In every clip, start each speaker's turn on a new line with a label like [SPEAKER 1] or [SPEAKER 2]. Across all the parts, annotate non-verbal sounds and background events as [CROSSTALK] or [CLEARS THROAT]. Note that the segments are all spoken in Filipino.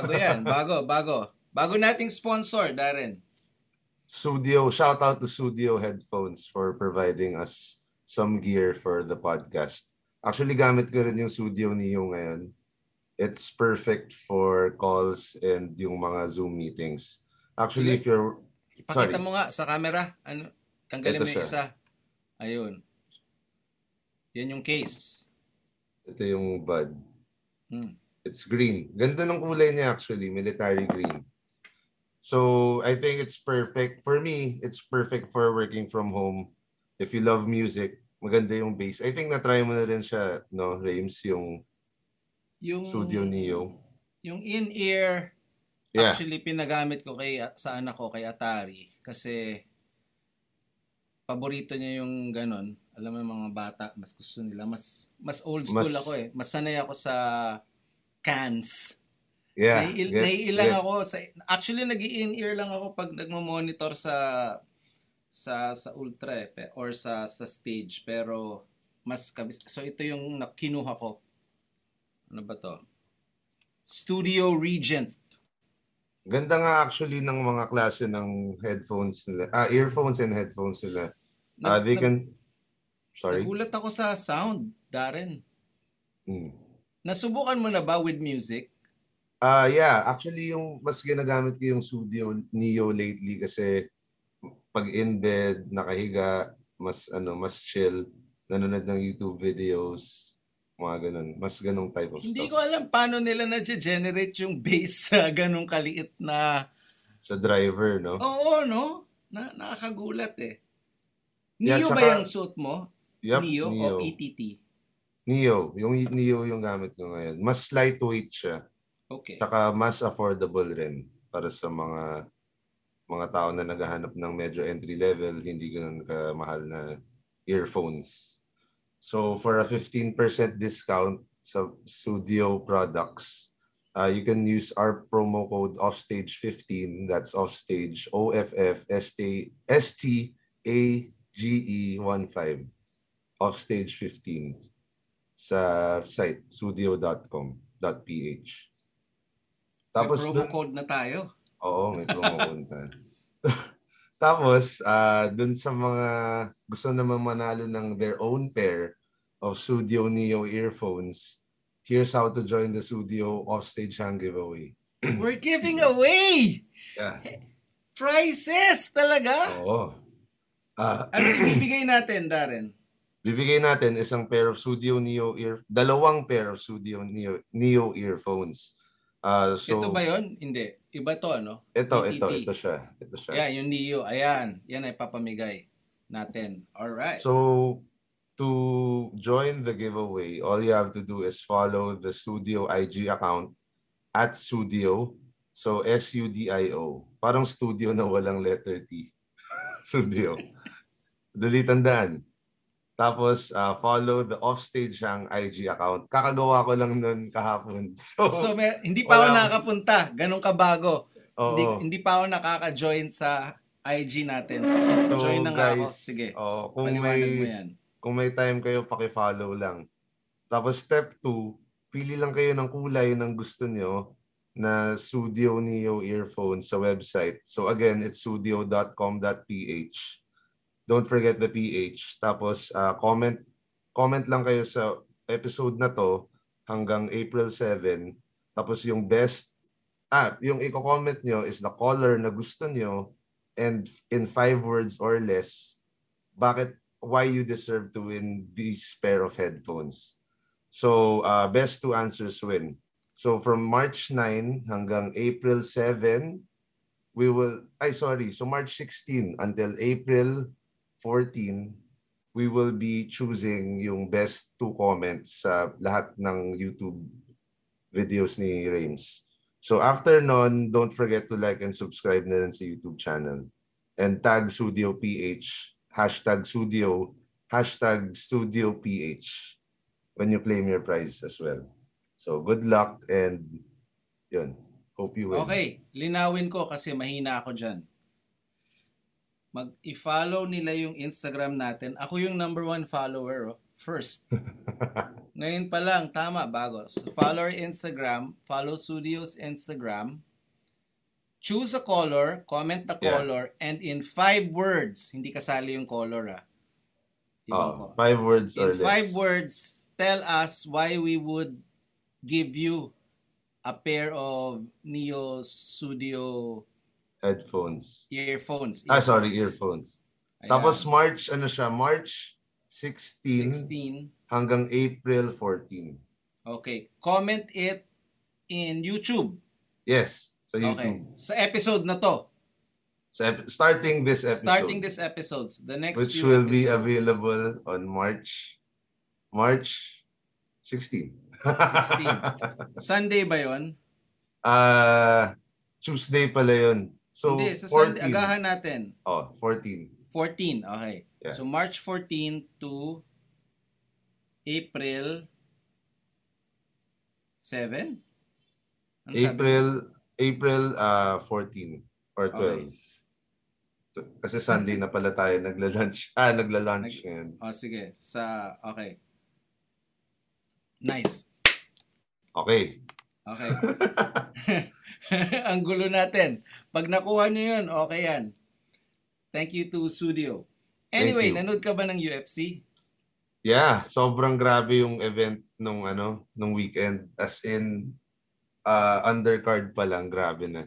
[SPEAKER 1] Bago yan, bago, bago. Bago nating sponsor, Darren.
[SPEAKER 2] Studio, shout out to Studio Headphones for providing us some gear for the podcast. Actually, gamit ko rin yung Studio Neo ngayon. It's perfect for calls and yung mga Zoom meetings. Actually, if you're...
[SPEAKER 1] Ipakita
[SPEAKER 2] Sorry.
[SPEAKER 1] mo nga sa camera. Ano, tanggalin
[SPEAKER 2] Ito
[SPEAKER 1] mo yung
[SPEAKER 2] siya.
[SPEAKER 1] isa. Ayun. Yan yung case.
[SPEAKER 2] Ito yung bud.
[SPEAKER 1] Hmm.
[SPEAKER 2] It's green. Ganda ng kulay niya actually, military green. So, I think it's perfect. For me, it's perfect for working from home. If you love music, maganda yung bass. I think na-try mo na rin siya, no, Rames, yung
[SPEAKER 1] Yung,
[SPEAKER 2] Studio Neo.
[SPEAKER 1] Yung in-ear,
[SPEAKER 2] Yeah.
[SPEAKER 1] actually pinagamit ko kay sa anak ko kay Atari kasi paborito niya yung ganon. Alam mo mga bata, mas gusto nila. Mas mas old school
[SPEAKER 2] Mas-
[SPEAKER 1] ako eh. Mas sanay ako sa cans.
[SPEAKER 2] Yeah.
[SPEAKER 1] Naiil,
[SPEAKER 2] gets-
[SPEAKER 1] naiilang
[SPEAKER 2] gets.
[SPEAKER 1] ako sa actually nag in-ear lang ako pag nagmo-monitor sa sa sa ultra eh, pe- or sa sa stage pero mas kabis so ito yung nakinuha ko. Ano ba to? Studio Regent.
[SPEAKER 2] Ganda nga actually ng mga klase ng headphones nila. Ah, earphones and headphones nila. Ah,
[SPEAKER 1] Nag-
[SPEAKER 2] they
[SPEAKER 1] nag-
[SPEAKER 2] can... Sorry?
[SPEAKER 1] Nagulat ako sa sound, Darren.
[SPEAKER 2] Hmm.
[SPEAKER 1] Nasubukan mo na ba with music?
[SPEAKER 2] Ah, yeah, actually yung mas ginagamit ko yung Studio Neo lately kasi pag in bed, nakahiga, mas ano, mas chill, nanonood ng YouTube videos, mga ganun. Mas ganung type of
[SPEAKER 1] Hindi
[SPEAKER 2] stuff.
[SPEAKER 1] ko alam paano nila na-generate yung bass [LAUGHS] sa ganong kaliit na
[SPEAKER 2] Sa driver, no?
[SPEAKER 1] Oo, no? Na, nakakagulat eh.
[SPEAKER 2] Yeah,
[SPEAKER 1] Neo ba
[SPEAKER 2] tsaka-
[SPEAKER 1] yung suit mo?
[SPEAKER 2] Yup,
[SPEAKER 1] Neo,
[SPEAKER 2] Neo.
[SPEAKER 1] o ETT?
[SPEAKER 2] Neo. Yung Neo yung gamit ko ngayon. Mas lightweight siya.
[SPEAKER 1] Okay.
[SPEAKER 2] Saka mas affordable rin para sa mga mga tao na naghahanap ng medyo entry level, hindi ganun kamahal na earphones. So for a 15% discount sa studio products, uh, you can use our promo code offstage15, that's offstage, O-F-F, S-T-A-G-E-1-5, offstage15 sa site studio.com.ph.
[SPEAKER 1] Tapos May promo
[SPEAKER 2] dun-
[SPEAKER 1] code na tayo.
[SPEAKER 2] Oo, may promo code na. [LAUGHS] Tapos, ah dun sa mga gusto naman manalo ng their own pair of Studio Neo earphones, here's how to join the Studio Offstage Hang giveaway. [CLEARS THROAT]
[SPEAKER 1] We're giving away
[SPEAKER 2] Yeah.
[SPEAKER 1] prizes talaga.
[SPEAKER 2] Oo. Ah, [CLEARS THROAT]
[SPEAKER 1] Ano ibibigay natin, Darren?
[SPEAKER 2] Bibigay natin isang pair of Studio Neo ear dalawang pair of Studio Neo Neo earphones. Ah so
[SPEAKER 1] ito ba yon? Hindi. Iba to, ano?
[SPEAKER 2] ito,
[SPEAKER 1] ETT.
[SPEAKER 2] ito, ito siya. Ito siya.
[SPEAKER 1] Yan, yung Neo. Ayan. Yan ay papamigay natin. Alright.
[SPEAKER 2] So, to join the giveaway, all you have to do is follow the Studio IG account at Studio. So, S-U-D-I-O. Parang studio na walang letter T. [LAUGHS] studio. Dali tandaan. Tapos, uh, follow the Offstage Hang IG account. Kakagawa ko lang nun kahapon. [LAUGHS] So,
[SPEAKER 1] so, may, hindi pa ako
[SPEAKER 2] Wala.
[SPEAKER 1] nakakapunta. Ganun kabago.
[SPEAKER 2] oo.
[SPEAKER 1] Hindi, hindi pa ako nakaka-join sa IG natin.
[SPEAKER 2] So,
[SPEAKER 1] Join na nga ako.
[SPEAKER 2] guys,
[SPEAKER 1] Sige.
[SPEAKER 2] oo, kung may
[SPEAKER 1] mo yan.
[SPEAKER 2] kung may time kayo, paki-follow lang. Tapos step 2, pili lang kayo ng kulay ng gusto nyo na Studio Neo earphones sa website. So again, it's studio.com.ph. Don't forget the PH. Tapos uh, comment comment lang kayo sa episode na to hanggang April 7. Tapos yung best ah, yung i-comment nyo is the color na gusto nyo and in five words or less, bakit why you deserve to win this pair of headphones. So, uh, best two answers win. So, from March 9 hanggang April 7, we will, ay sorry, so March 16 until April 14, we will be choosing yung best two comments sa lahat ng YouTube videos ni Rames. So after nun, don't forget to like and subscribe na rin sa YouTube channel. And tag Studio PH, hashtag Studio, hashtag Studio PH when you claim your prize as well. So good luck and yun. Hope you win.
[SPEAKER 1] Okay, linawin ko kasi mahina ako dyan. Mag-i-follow nila yung Instagram natin. Ako yung number one follower. Oh. First. [LAUGHS] Ngayon pa lang, tama, bago. So, follow our Instagram, follow Studios Instagram, choose a color, comment the
[SPEAKER 2] Yeah.
[SPEAKER 1] color, and in five words, hindi kasali yung color ah.
[SPEAKER 2] Oh, five words or
[SPEAKER 1] In
[SPEAKER 2] less.
[SPEAKER 1] five words, tell us why we would give you a pair of Neo Studio
[SPEAKER 2] Headphones.
[SPEAKER 1] earphones.
[SPEAKER 2] Ah, sorry, earphones.
[SPEAKER 1] Ayan.
[SPEAKER 2] Tapos March, ano siya, March 16,
[SPEAKER 1] 16.
[SPEAKER 2] hanggang April 14.
[SPEAKER 1] Okay. Comment it in YouTube.
[SPEAKER 2] Yes, sa
[SPEAKER 1] Okay.
[SPEAKER 2] YouTube.
[SPEAKER 1] Sa episode na to.
[SPEAKER 2] Sa ep- starting this episode.
[SPEAKER 1] Starting this episodes. The next
[SPEAKER 2] which
[SPEAKER 1] few
[SPEAKER 2] will be
[SPEAKER 1] episodes.
[SPEAKER 2] available on March March 16.
[SPEAKER 1] 16. [LAUGHS] Sunday ba yon?
[SPEAKER 2] Ah, Tuesday pala yun. So,
[SPEAKER 1] Hindi, sa
[SPEAKER 2] 14.
[SPEAKER 1] Sunday. Agahan natin.
[SPEAKER 2] Oh, 14.
[SPEAKER 1] 14. Okay.
[SPEAKER 2] Yeah.
[SPEAKER 1] So March 14 to April 7? Ano
[SPEAKER 2] April April uh, 14 or 12.
[SPEAKER 1] Okay.
[SPEAKER 2] Kasi Sunday na pala tayo nagla-lunch. Ah, nagla-lunch
[SPEAKER 1] Nag-
[SPEAKER 2] ngayon.
[SPEAKER 1] Oh, sige. Sa, okay. Nice.
[SPEAKER 2] Okay.
[SPEAKER 1] Okay. [LAUGHS] Ang gulo natin. Pag nakuha nyo yun, okay yan. Thank you to Studio. Anyway, nanood ka ba ng UFC?
[SPEAKER 2] Yeah, sobrang grabe yung event nung ano, nung weekend. As in uh, undercard pa lang, grabe na.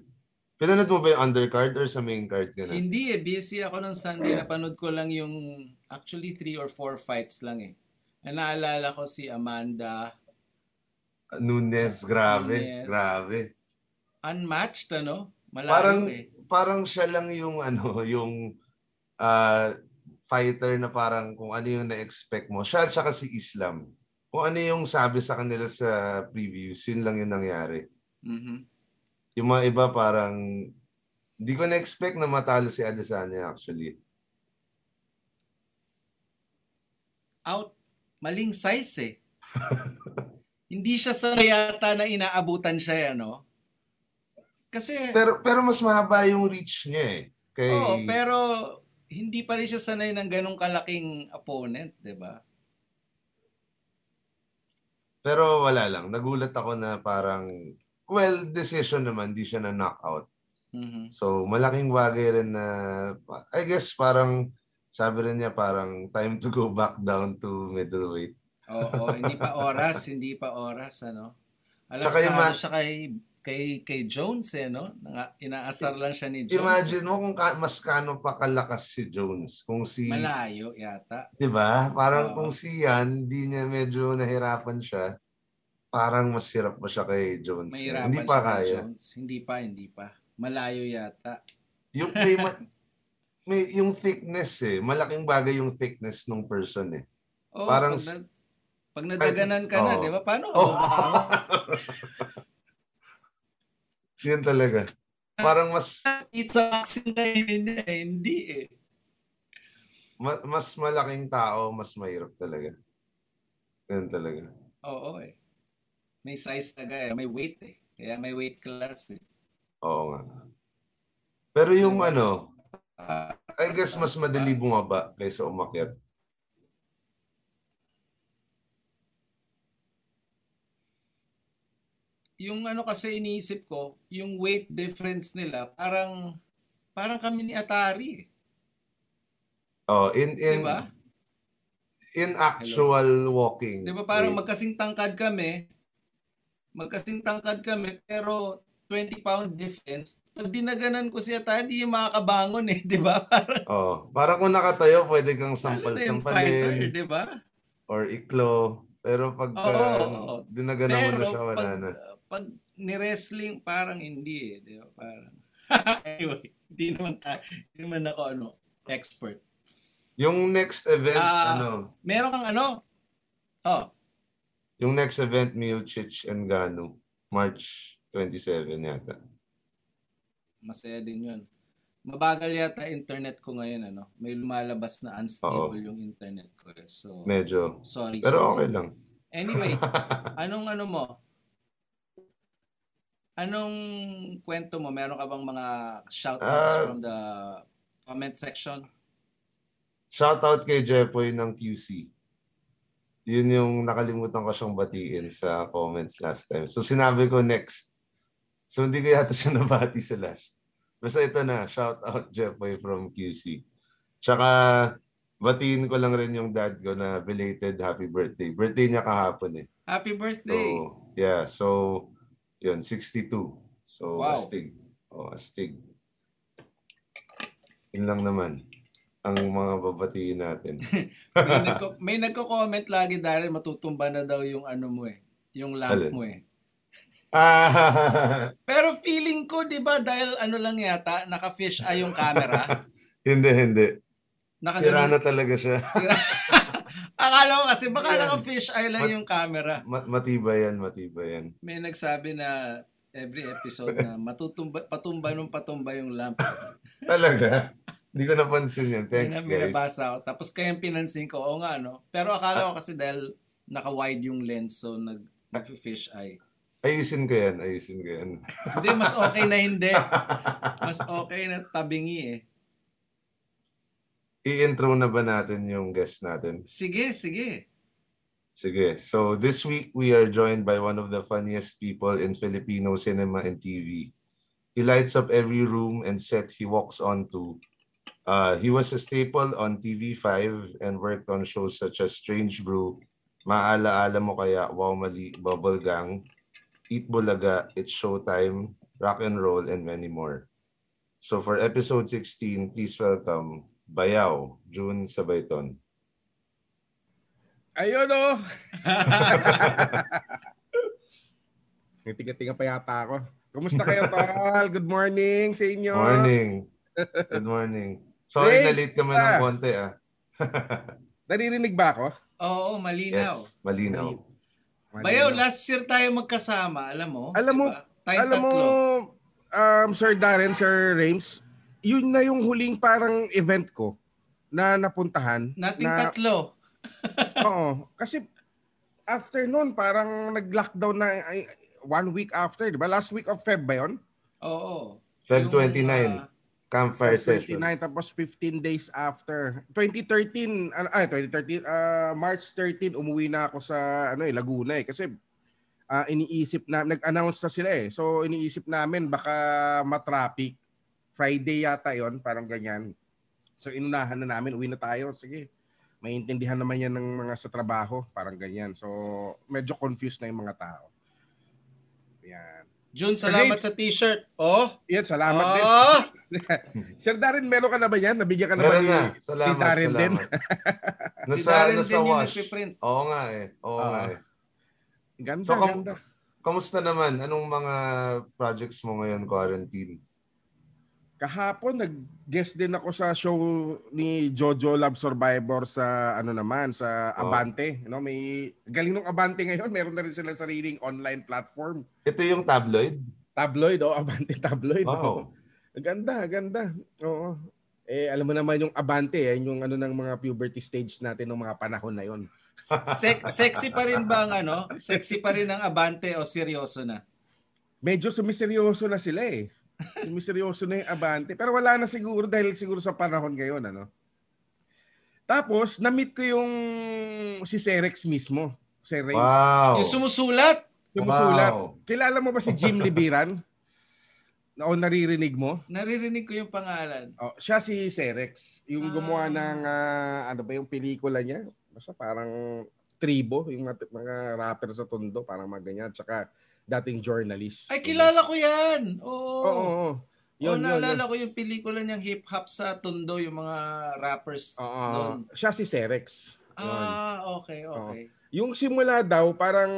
[SPEAKER 2] Pinanood mo ba yung undercard or sa main card ka na?
[SPEAKER 1] Hindi eh. Busy ako ng Sunday. Napanood ko lang yung actually three or four fights lang eh. Ang naalala ko si Amanda.
[SPEAKER 2] Nunes, grabe,
[SPEAKER 1] Nunes.
[SPEAKER 2] grabe.
[SPEAKER 1] Unmatched ano? Malayo
[SPEAKER 2] Parang
[SPEAKER 1] eh.
[SPEAKER 2] parang siya lang yung ano, yung uh, fighter na parang kung ano yung na-expect mo. Siya at si Islam. Kung ano yung sabi sa kanila sa previews, yun lang yung nangyari.
[SPEAKER 1] Mhm.
[SPEAKER 2] Yung mga iba parang hindi ko na-expect na matalo si Adesanya actually.
[SPEAKER 1] Out. Maling size eh. [LAUGHS] Hindi siya sanay yata na inaabutan siya, ano? Kasi,
[SPEAKER 2] Pero pero mas mahaba yung reach niya eh. Kay,
[SPEAKER 1] oo, pero hindi pa rin siya sanay ng ganong kalaking opponent, di ba?
[SPEAKER 2] pero wala lang. Nagulat ako na parang well, decision naman, di siya na knockout.
[SPEAKER 1] Mhm.
[SPEAKER 2] So, malaking bagay rin na, I guess parang, sabi rin niya parang time to go back down to middleweight.
[SPEAKER 1] Oo, hindi pa oras, hindi pa oras, ano? Alas
[SPEAKER 2] Saka yung
[SPEAKER 1] ka
[SPEAKER 2] ma-
[SPEAKER 1] siya kay, kay, kay Jones, eh, no? Nanga, inaasar lang siya ni Jones.
[SPEAKER 2] Imagine mo kung ka, mas kano pa kalakas si Jones. Kung si,
[SPEAKER 1] Malayo yata.
[SPEAKER 2] di ba? Parang
[SPEAKER 1] Oo.
[SPEAKER 2] kung si Yan, di niya medyo nahirapan siya, parang mas hirap pa siya kay Jones.
[SPEAKER 1] Mahirapan
[SPEAKER 2] Hindi pa
[SPEAKER 1] siya kay
[SPEAKER 2] kaya.
[SPEAKER 1] Jones. Hindi pa, hindi pa. Malayo yata.
[SPEAKER 2] Yung may, ma- may yung thickness eh. Malaking bagay yung thickness ng person eh.
[SPEAKER 1] Oo,
[SPEAKER 2] Parang
[SPEAKER 1] pag,
[SPEAKER 2] s-
[SPEAKER 1] pag nadaganan ka na,
[SPEAKER 2] Oo.
[SPEAKER 1] di ba? Paano ka
[SPEAKER 2] Oh.
[SPEAKER 1] bumabangon?
[SPEAKER 2] Yun talaga. Parang mas
[SPEAKER 1] Pizza boxing na yun niya, eh. Hindi eh.
[SPEAKER 2] ma- mas malaking tao, mas mahirap talaga. Ganun talaga.
[SPEAKER 1] Oo eh. May size talaga eh. May weight eh. Kaya may weight class eh.
[SPEAKER 2] Oo nga. Pero yung
[SPEAKER 1] Diba?
[SPEAKER 2] ano,
[SPEAKER 1] Ah,
[SPEAKER 2] I guess mas madali bumaba kaysa umakyat.
[SPEAKER 1] Yung ano kasi iniisip ko, yung weight difference nila, parang parang kami ni Atari eh.
[SPEAKER 2] Oh, in in
[SPEAKER 1] Diba?
[SPEAKER 2] in actual walking.
[SPEAKER 1] Di ba parang
[SPEAKER 2] weight.
[SPEAKER 1] magkasing tangkad kami, magkasing tangkad kami, pero 20 pound difference. Pag dinaganan ko si Atari, hindi makakabangon eh. [LAUGHS] Di ba? Parang
[SPEAKER 2] Oh, parang kung nakatayo, pwede kang sampal-sampalin
[SPEAKER 1] di ba?
[SPEAKER 2] or iklo. Pero pag
[SPEAKER 1] Oo, oo, oo.
[SPEAKER 2] dinaganan mo na siya, wala
[SPEAKER 1] pag,
[SPEAKER 2] na.
[SPEAKER 1] Pag ni-wrestling, parang hindi eh. Di ba? Parang, [LAUGHS] anyway, hindi naman, ta- hindi naman ako ano, expert.
[SPEAKER 2] Yung next event,
[SPEAKER 1] Ah.
[SPEAKER 2] ano,
[SPEAKER 1] Meron kang ano? Oh,
[SPEAKER 2] yung next event, Milchich and Gano, March 27 yata.
[SPEAKER 1] masaya din yun. Mabagal yata internet ko ngayon, ano? May lumalabas na unstable yung internet ko. eh. So,
[SPEAKER 2] Medyo.
[SPEAKER 1] sorry.
[SPEAKER 2] Pero
[SPEAKER 1] sorry.
[SPEAKER 2] okay lang.
[SPEAKER 1] Anyway, [LAUGHS] anong ano mo? Anong kwento mo? Meron ka bang mga shoutouts
[SPEAKER 2] Ah.
[SPEAKER 1] from the comment section?
[SPEAKER 2] Shoutout kay Jepoy ng QC. Yun yung nakalimutan ko siyang batiin sa comments last time. So sinabi ko next. So hindi ko yata siya [LAUGHS] nabati sa last. Basta ito na, shout out Jeffway from QC. Tsaka batiin ko lang rin yung dad ko na belated happy birthday. Birthday niya kahapon eh.
[SPEAKER 1] Happy birthday!
[SPEAKER 2] So, yeah. So, yun, 62. So,
[SPEAKER 1] Wow.
[SPEAKER 2] astig. Oh, astig. Yun lang naman ang mga babatiin natin. [LAUGHS]
[SPEAKER 1] may, nagko, may nagko-comment lagi dahil matutumba na daw yung ano mo eh. Yung lamp
[SPEAKER 2] Alin?
[SPEAKER 1] mo eh. [LAUGHS] Pero feeling ko, di ba, dahil ano lang yata, naka-fish eye yung camera. [LAUGHS]
[SPEAKER 2] hindi, hindi.
[SPEAKER 1] Naka
[SPEAKER 2] Sira na talaga siya.
[SPEAKER 1] Sira. Akala ko kasi baka
[SPEAKER 2] Yan.
[SPEAKER 1] naka-fish eye lang
[SPEAKER 2] Mat-
[SPEAKER 1] yung camera.
[SPEAKER 2] Ma- matibay yan, matibay yan.
[SPEAKER 1] May nagsabi na every episode na matutumba, patumba nung patumba yung lamp. [LAUGHS]
[SPEAKER 2] Talaga? Hindi ko napansin yun. Thanks,
[SPEAKER 1] na- may
[SPEAKER 2] guys.
[SPEAKER 1] nabasa ako. Tapos kaya pinansin ko, oo nga, no? Pero akala ko kasi dahil naka-wide yung lens, so nag, nag-fish eye.
[SPEAKER 2] Ayusin ko yan, ayusin ko yan.
[SPEAKER 1] Hindi, mas okay na hindi. [LAUGHS] Mas okay na tabingi eh.
[SPEAKER 2] I-intro na ba natin yung guest natin?
[SPEAKER 1] Sige, sige.
[SPEAKER 2] Sige. So this week we are joined by one of the funniest people in Filipino cinema and TV. He lights up every room and set he walks onto. Uh, he was a staple on TV5 and worked on shows such as Strange Brew, Maala-ala mo kaya, Wow Mali, Bubble Gang, Eat Bulaga, It's Showtime, Rock and Roll, and many more. So for episode 16, please welcome Bayaw, June Sabayton.
[SPEAKER 3] Ayun oh. [LAUGHS] Tinga-tinga pa yata ako. Kumusta kayo, Tol? Good morning sa inyo.
[SPEAKER 2] Morning. Good morning. Sorry
[SPEAKER 3] Hey,
[SPEAKER 2] na late kami ng konti ah. [LAUGHS]
[SPEAKER 3] Naririnig ba ako?
[SPEAKER 1] Oo, malinaw.
[SPEAKER 2] yes, malinaw.
[SPEAKER 1] Bayaw, last year tayo magkasama, alam mo?
[SPEAKER 3] Alam mo-
[SPEAKER 1] Diba?
[SPEAKER 3] Alam mo,
[SPEAKER 1] tatlo.
[SPEAKER 3] um, Sir Darren, Sir Rames, yun na yung huling parang event ko na napuntahan.
[SPEAKER 1] Nating
[SPEAKER 3] na,
[SPEAKER 1] tatlo. [LAUGHS]
[SPEAKER 3] Oo. Kasi after noon, parang nag-lockdown na ay, one week after, di ba? Last week of Feb ba yun?
[SPEAKER 1] Oo.
[SPEAKER 2] Feb
[SPEAKER 1] Yung,
[SPEAKER 2] 29,
[SPEAKER 1] ah,
[SPEAKER 2] campfire
[SPEAKER 3] 29,
[SPEAKER 2] sessions.
[SPEAKER 3] tapos 15 days after. 2013, ano, ay, 2013, ah, March 13, umuwi na ako sa ano eh, Laguna eh. Kasi ah, iniisip na, nag-announce na sila eh. So iniisip namin baka matraffic. Friday yata yon parang ganyan. So inunahan na namin, uwi na tayo. Sige, maintindihan naman yan ng mga sa trabaho, parang ganyan. So medyo confused na yung mga tao. Yan.
[SPEAKER 1] June, salamat
[SPEAKER 3] Raves.
[SPEAKER 1] sa t-shirt. Oh!
[SPEAKER 3] Yan, salamat din.
[SPEAKER 1] Oh! [LAUGHS]
[SPEAKER 3] Sir Darren, meron ka na ba yan? Nabigyan ka na ba
[SPEAKER 2] Meron
[SPEAKER 3] ni...
[SPEAKER 2] na. Salamat,
[SPEAKER 3] Darren din.
[SPEAKER 2] salamat. [LAUGHS]
[SPEAKER 1] Si
[SPEAKER 2] nasa,
[SPEAKER 1] Darren
[SPEAKER 2] nasa
[SPEAKER 1] din yung
[SPEAKER 2] wash.
[SPEAKER 1] nagpiprint.
[SPEAKER 2] Oo nga eh. Oo
[SPEAKER 3] Oo.
[SPEAKER 2] nga eh.
[SPEAKER 3] Ganda,
[SPEAKER 2] So, kam-
[SPEAKER 3] ganda.
[SPEAKER 2] Kamusta naman? Anong mga projects mo ngayon quarantine?
[SPEAKER 3] Kahapon nag-guest din ako sa show ni Jojo Love Survivor sa ano naman sa
[SPEAKER 2] Wow.
[SPEAKER 3] Abante, no? May galing ng Abante ngayon, meron na rin sila sariling online platform.
[SPEAKER 2] Ito yung tabloid?
[SPEAKER 3] Tabloid, oh, Abante Tabloid.
[SPEAKER 2] Wow.
[SPEAKER 3] Ganda, ganda. Oo. Eh alam mo naman yung Abante, eh, yung ano ng mga puberty stage natin ng mga panahon na yon. [LAUGHS]
[SPEAKER 1] Sex- sexy pa rin ba ang ano? Sexy pa rin ang abante o seryoso na?
[SPEAKER 3] Medyo sumiseryoso na sila eh. Sumiseryoso na yung Abante. Pero wala na siguro dahil siguro sa panahon ngayon, ano. Tapos, na-meet ko yung si Serex mismo. Si Rex.
[SPEAKER 2] Wow.
[SPEAKER 1] Yung sumusulat?
[SPEAKER 3] Yung musulat.
[SPEAKER 2] Wow.
[SPEAKER 3] Kilala mo ba si Jim Libiran? [LAUGHS] O naririnig mo?
[SPEAKER 1] Naririnig ko yung pangalan.
[SPEAKER 3] Oh, siya si Serex. Yung
[SPEAKER 1] Ah.
[SPEAKER 3] gumawa ng, ah, ano ba yung pelikula niya? Basta parang tribo, yung mga, mga rapper sa Tondo, parang mga ganyan. Tsaka dating journalist.
[SPEAKER 1] Ay, kilala ko yan! Oo.
[SPEAKER 3] Oo, oo, oo.
[SPEAKER 1] Yun,
[SPEAKER 3] yun,
[SPEAKER 1] naalala
[SPEAKER 3] yun.
[SPEAKER 1] ko yung pelikula niyang hip-hop sa Tondo, yung mga rappers
[SPEAKER 3] Oo.
[SPEAKER 1] doon.
[SPEAKER 3] siya si Serex. Yun.
[SPEAKER 1] Ah, okay, okay.
[SPEAKER 3] Yung simula daw, parang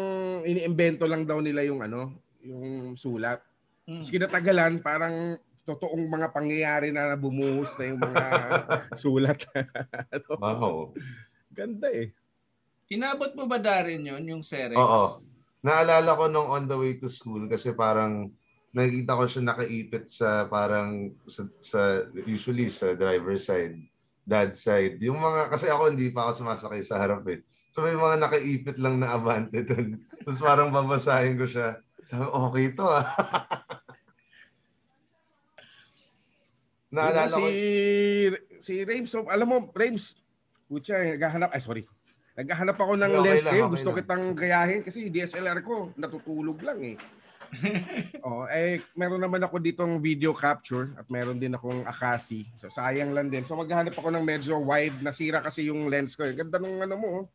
[SPEAKER 3] iniimbento lang daw nila yung ano, yung sulat.
[SPEAKER 1] Mm.
[SPEAKER 3] Tapos kinatagalan, parang totoong mga pangyayari na bumuhos na yung mga [LAUGHS] sulat. Ano? [LAUGHS]
[SPEAKER 2] Wow.
[SPEAKER 3] Ganda eh.
[SPEAKER 1] Inabot mo ba Darren yun, yung Cerex?
[SPEAKER 2] Oo. Naalala ko nung on the way to school kasi parang nakikita ko siya nakaipit sa parang sa, sa usually sa driver side, dad side. Yung mga kasi ako hindi pa ako sumasakay sa harap eh. So may mga nakaipit lang na abante doon. [LAUGHS] Tapos parang babasahin ko siya. Sabi, okay to ah. [LAUGHS] Naalala
[SPEAKER 3] si,
[SPEAKER 2] ko,
[SPEAKER 3] si Rames, alam mo, Rames, putya, naghahanap, ay sorry, Naghahanap ako ng
[SPEAKER 2] Okay
[SPEAKER 3] lens
[SPEAKER 2] lang,
[SPEAKER 3] ngayon.
[SPEAKER 2] okay
[SPEAKER 3] Gusto
[SPEAKER 2] lang.
[SPEAKER 3] kitang gayahin kasi DSLR ko natutulog lang eh. [LAUGHS] oh, eh meron naman ako ditong video capture at meron din akong Akasi. So sayang lang din. So maghahanap ako ng medyo wide. Nasira kasi yung lens ko. Eh. Ganda ng ano mo. oh.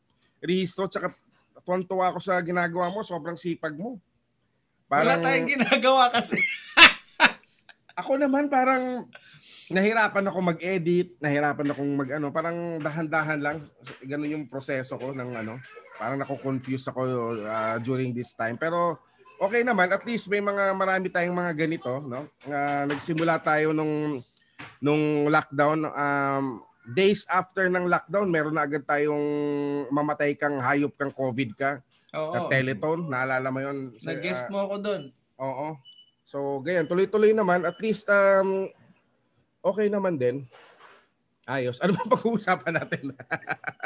[SPEAKER 3] Rehistro tsaka tuwan-tuwa ako sa ginagawa mo. Sobrang sipag mo.
[SPEAKER 1] Wala tayong ginagawa kasi. [LAUGHS]
[SPEAKER 3] Ako naman parang nahirapan ako mag-edit, nahirapan akong mag ano, parang dahan-dahan lang. Ganun yung proseso ko ng ano. Parang nako-confuse ako uh, during this time. Pero okay naman, at least may mga marami tayong mga ganito, no? Uh, nagsimula tayo nung nung lockdown um, days after ng lockdown, meron na agad tayong mamatay kang hayop kang COVID ka.
[SPEAKER 1] Oo.
[SPEAKER 3] Na Teleton, naalala mo yun?
[SPEAKER 1] Nag-guest
[SPEAKER 3] Ah,
[SPEAKER 1] mo ako doon.
[SPEAKER 3] Oo. So, ganyan. Tuloy-tuloy naman. At least, um, okay naman din. Ayos. Ano ba pag-uusapan natin?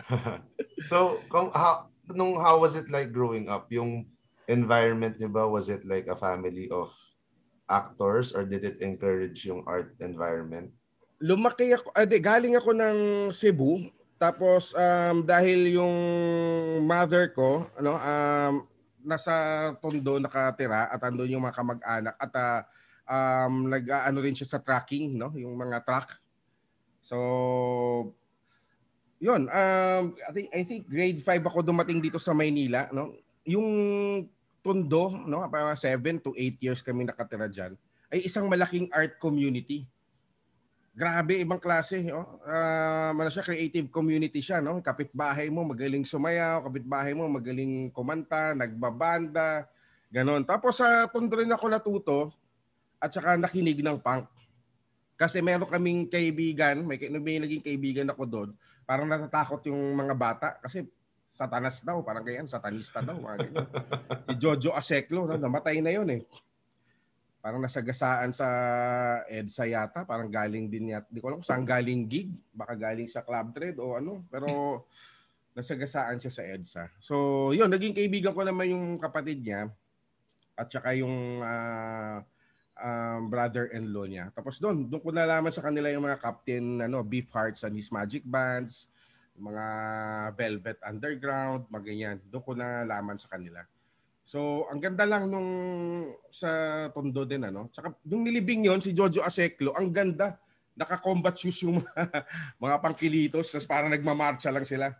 [SPEAKER 3] [LAUGHS]
[SPEAKER 2] so, kung, how, nung how was it like growing up? Yung environment niyo ba, was it like a family of actors or did it encourage yung art environment?
[SPEAKER 3] Lumaki ako, ade, galing ako ng Cebu. Tapos, um, dahil yung mother ko, ano, um, nasa Tondo nakatira at andun yung mga kamag-anak at ah, um, nag-ano rin siya sa tracking, no? Yung mga truck. So, yun. Um, I, think, I think grade 5 ako dumating dito sa Maynila, no? Yung Tondo, no? Parang 7 to 8 years kami nakatira dyan, ay isang malaking art community. Grabe, ibang klase. Oh. Um, ano siya, creative community siya. No? Kapitbahay mo, magaling sumayaw. Kapitbahay mo, magaling kumanta, nagbabanda. Ganon. Tapos sa Tondo rin ako natuto at saka nakinig ng punk. Kasi meron kaming kaibigan, may, may naging kaibigan ako doon. Parang natatakot yung mga bata kasi satanas daw, parang ganyan, satanista daw. Mga ganyan. si Jojo Aseklo, no? namatay na yun eh. Parang nasagasaan sa EDSA yata, parang galing din yata. Di ko alam kung saan galing gig, baka galing sa club trade o ano. Pero nasagasaan siya sa EDSA. So yun, naging kaibigan ko naman yung kapatid niya at saka yung ah, um, brother-in-law niya. Tapos doon, doon ko nalaman sa kanila yung mga captain ano, Beef Hearts and his Magic Bands, mga Velvet Underground, mga ganyan. Doon ko nalaman sa kanila. So, ang ganda lang nung sa Tondo din ano. Tsaka nung nilibing yon si Jojo Aseklo, ang ganda. Naka-combat shoes yung mga, [LAUGHS] mga pangkilitos, tapos parang nagmamarcha lang sila.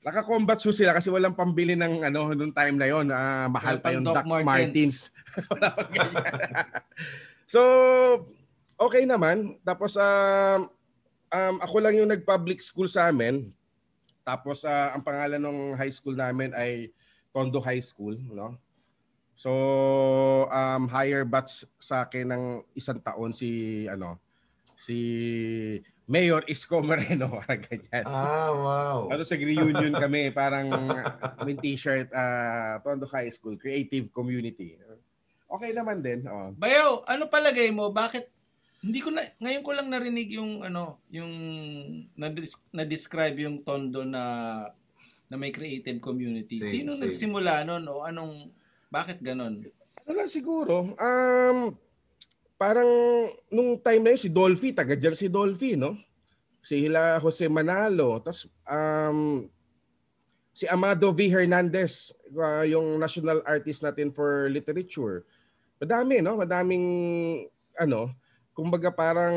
[SPEAKER 3] Naka-combat shoes sila kasi walang pambili ng ano nung time na yon. Ah, mahal pa yung
[SPEAKER 1] Doc
[SPEAKER 3] Doc pang [LAUGHS] ganyan. [LAUGHS] so, okay naman. Tapos um, um, ako lang yung nag-public school sa amin. Tapos ah, ang pangalan ng high school namin ay Tondo High School, no? So, um, higher batch sa akin ng isang taon si ano si Mayor Isko Moreno, [LAUGHS] parang ganyan.
[SPEAKER 2] Ah, wow.
[SPEAKER 3] Tapos sa reunion kami, parang may t-shirt, uh, Tondo High School, Creative Community. Okay naman din. Oh.
[SPEAKER 1] Bayaw, ano palagay mo? Bakit hindi ko na ngayon ko lang narinig yung ano, yung na describe yung Tondo na na may creative community.
[SPEAKER 2] Same,
[SPEAKER 1] Sino
[SPEAKER 2] same.
[SPEAKER 1] nagsimula nun o anong bakit ganon?
[SPEAKER 3] Ano lang siguro, um, parang nung time na yun, si Dolphy, taga dyan si Dolphy, no? Si Hila Jose Manalo, tapos um, si Amado V. Hernandez, uh, yung national artist natin for literature. Madami, no? Madaming, ano, kumbaga parang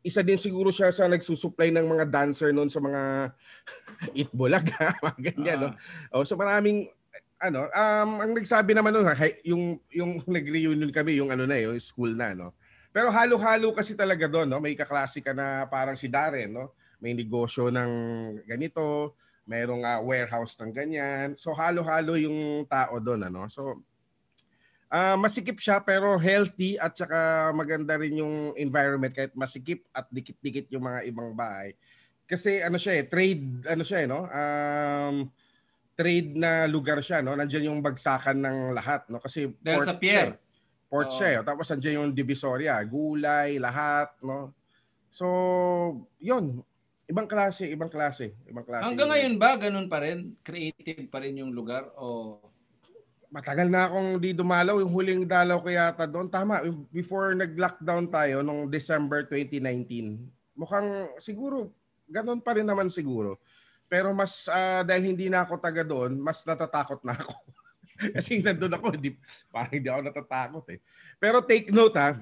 [SPEAKER 3] isa din siguro siya sa nagsusupply ng mga dancer noon sa mga [LAUGHS] Itbulaga, [LAUGHS] mga ganyan, no?
[SPEAKER 1] Ah,
[SPEAKER 3] Oh, so maraming ano, um ang nagsabi naman hi- yung yung [LAUGHS] nag-reunion kami yung ano na yung school na no. Pero halo-halo kasi talaga doon no. May kaklase ka na parang si Darren no. May negosyo ng ganito, mayroong ah, warehouse ng ganyan. So halo-halo yung tao doon ano. So ah masikip siya pero healthy at saka maganda rin yung environment kahit masikip at dikit-dikit yung mga ibang bahay. Kasi ano siya eh, trade ano siya eh no. Um trade na lugar siya no. Nandiyan yung bagsakan ng lahat no kasi
[SPEAKER 1] Dahil
[SPEAKER 3] port
[SPEAKER 1] sa pier.
[SPEAKER 3] siya eh. Port siya eh. Tapos nandiyan yung Divisoria, gulay, lahat no. So, yun. Ibang klase, ibang klase, ibang klase.
[SPEAKER 1] Hanggang ngayon ba ganun pa rin? Creative pa rin yung lugar o
[SPEAKER 3] matagal na akong di dumalaw. Yung huling dalaw ko yata doon. Tama, before nag-lockdown tayo nung December 2019. Mukhang siguro, ganun pa rin naman siguro. Pero mas ah, dahil hindi na ako taga doon, mas natatakot na ako. [LAUGHS] Kasi nandun ako, hindi, parang hindi ako natatakot eh. Pero take note ha,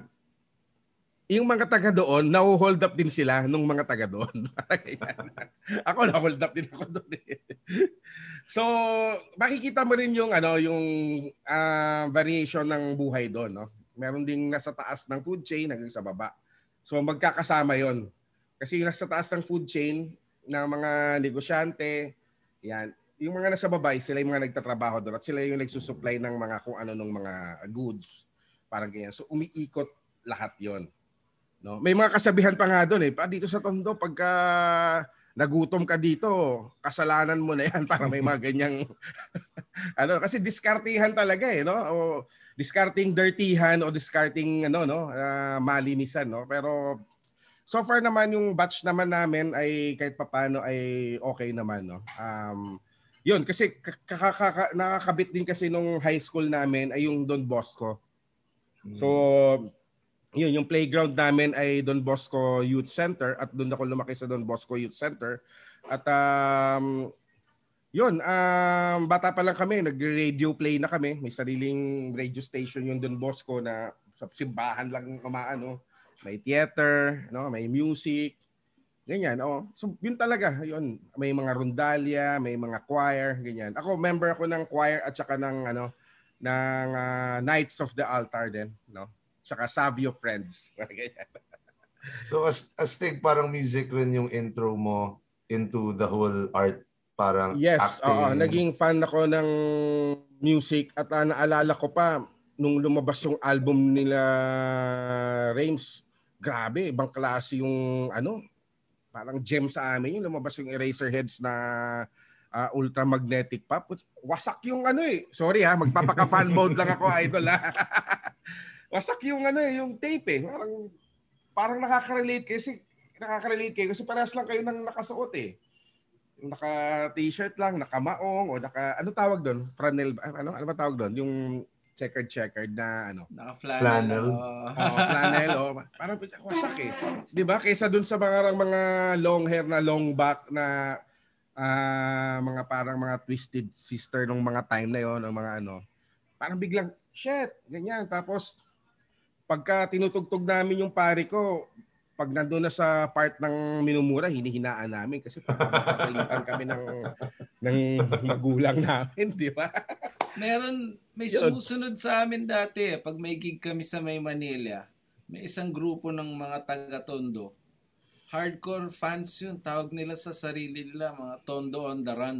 [SPEAKER 3] yung mga taga doon, na-hold up din sila nung mga taga doon. [LAUGHS] Ako na-hold up din ako doon eh. So, makikita mo rin yung ano, yung ah, variation ng buhay doon, no? Meron ding nasa taas ng food chain hanggang sa baba. So, magkakasama 'yon. Kasi yung nasa taas ng food chain ng mga negosyante, yan, yung mga nasa baba, sila yung mga nagtatrabaho doon at sila yung nagsusupply ng mga kung ano ng mga goods. Parang ganyan. So, umiikot lahat 'yon. No? May mga kasabihan pa nga doon eh. Pa dito sa Tondo pagka nagutom ka dito, kasalanan mo na yan [LAUGHS] para may mga ganyang [LAUGHS] ano kasi diskartihan talaga eh no o discarding dirtyhan o discarding ano no ah, malinisan no pero so far naman yung batch naman namin ay kahit papano ay okay naman no um yun kasi kakaka- nakakabit din kasi nung high school namin ay yung Don Bosco So, yun, yung playground namin ay Don Bosco Youth Center at doon ako lumaki sa Don Bosco Youth Center. At um, yun, um, bata pa lang kami, nag-radio play na kami. May sariling radio station yung Don Bosco na sa simbahan lang umaano. May theater, no? may music, ganyan. Oh. So, yun talaga, yun. May mga rondalya, may mga choir, ganyan. Ako, member ako ng choir at saka ng ano, ng ah, Knights of the Altar din, no? Saka Savio Friends. [LAUGHS]
[SPEAKER 2] So as astig parang music rin yung intro mo into the whole art parang
[SPEAKER 3] yes,
[SPEAKER 2] acting.
[SPEAKER 3] oo, naging fan ako ng music at ah, naalala ko pa nung lumabas yung album nila Rames. Grabe, ibang klase yung ano, parang gem sa amin yung lumabas yung Eraserheads na ah, ultra magnetic pop. Wasak yung ano eh. Sorry ha, magpapaka-fan mode lang ako, idol ha. [LAUGHS] Wasak yung ano eh, yung tape eh. Parang parang nakaka-relate kasi nakaka-relate kayo kasi parehas lang kayo nang nakasuot eh. Naka t-shirt lang, nakamaong o naka ano tawag doon? Franel ano ano ba tawag doon? Yung checkered checkered na ano.
[SPEAKER 1] Naka-flannel.
[SPEAKER 2] Flannel.
[SPEAKER 3] Oh, flannel oh. Parang wasak eh. 'Di ba? Kaysa doon sa mga mga long hair na long back na ah, mga parang mga twisted sister nung mga time na yon, ng mga ano. Parang biglang shit, ganyan. Tapos pagka tinutugtog namin yung pare ko, pag nandun na sa part ng minumura, hinihinaan namin kasi papagalitan kami ng ng magulang namin, [LAUGHS] di ba?
[SPEAKER 1] Meron, may sumusunod sa amin dati. eh, Pag may gig kami sa May Manila, may isang grupo ng mga taga-tondo. Hardcore fans yun. Tawag nila sa sarili nila, mga tondo on the run.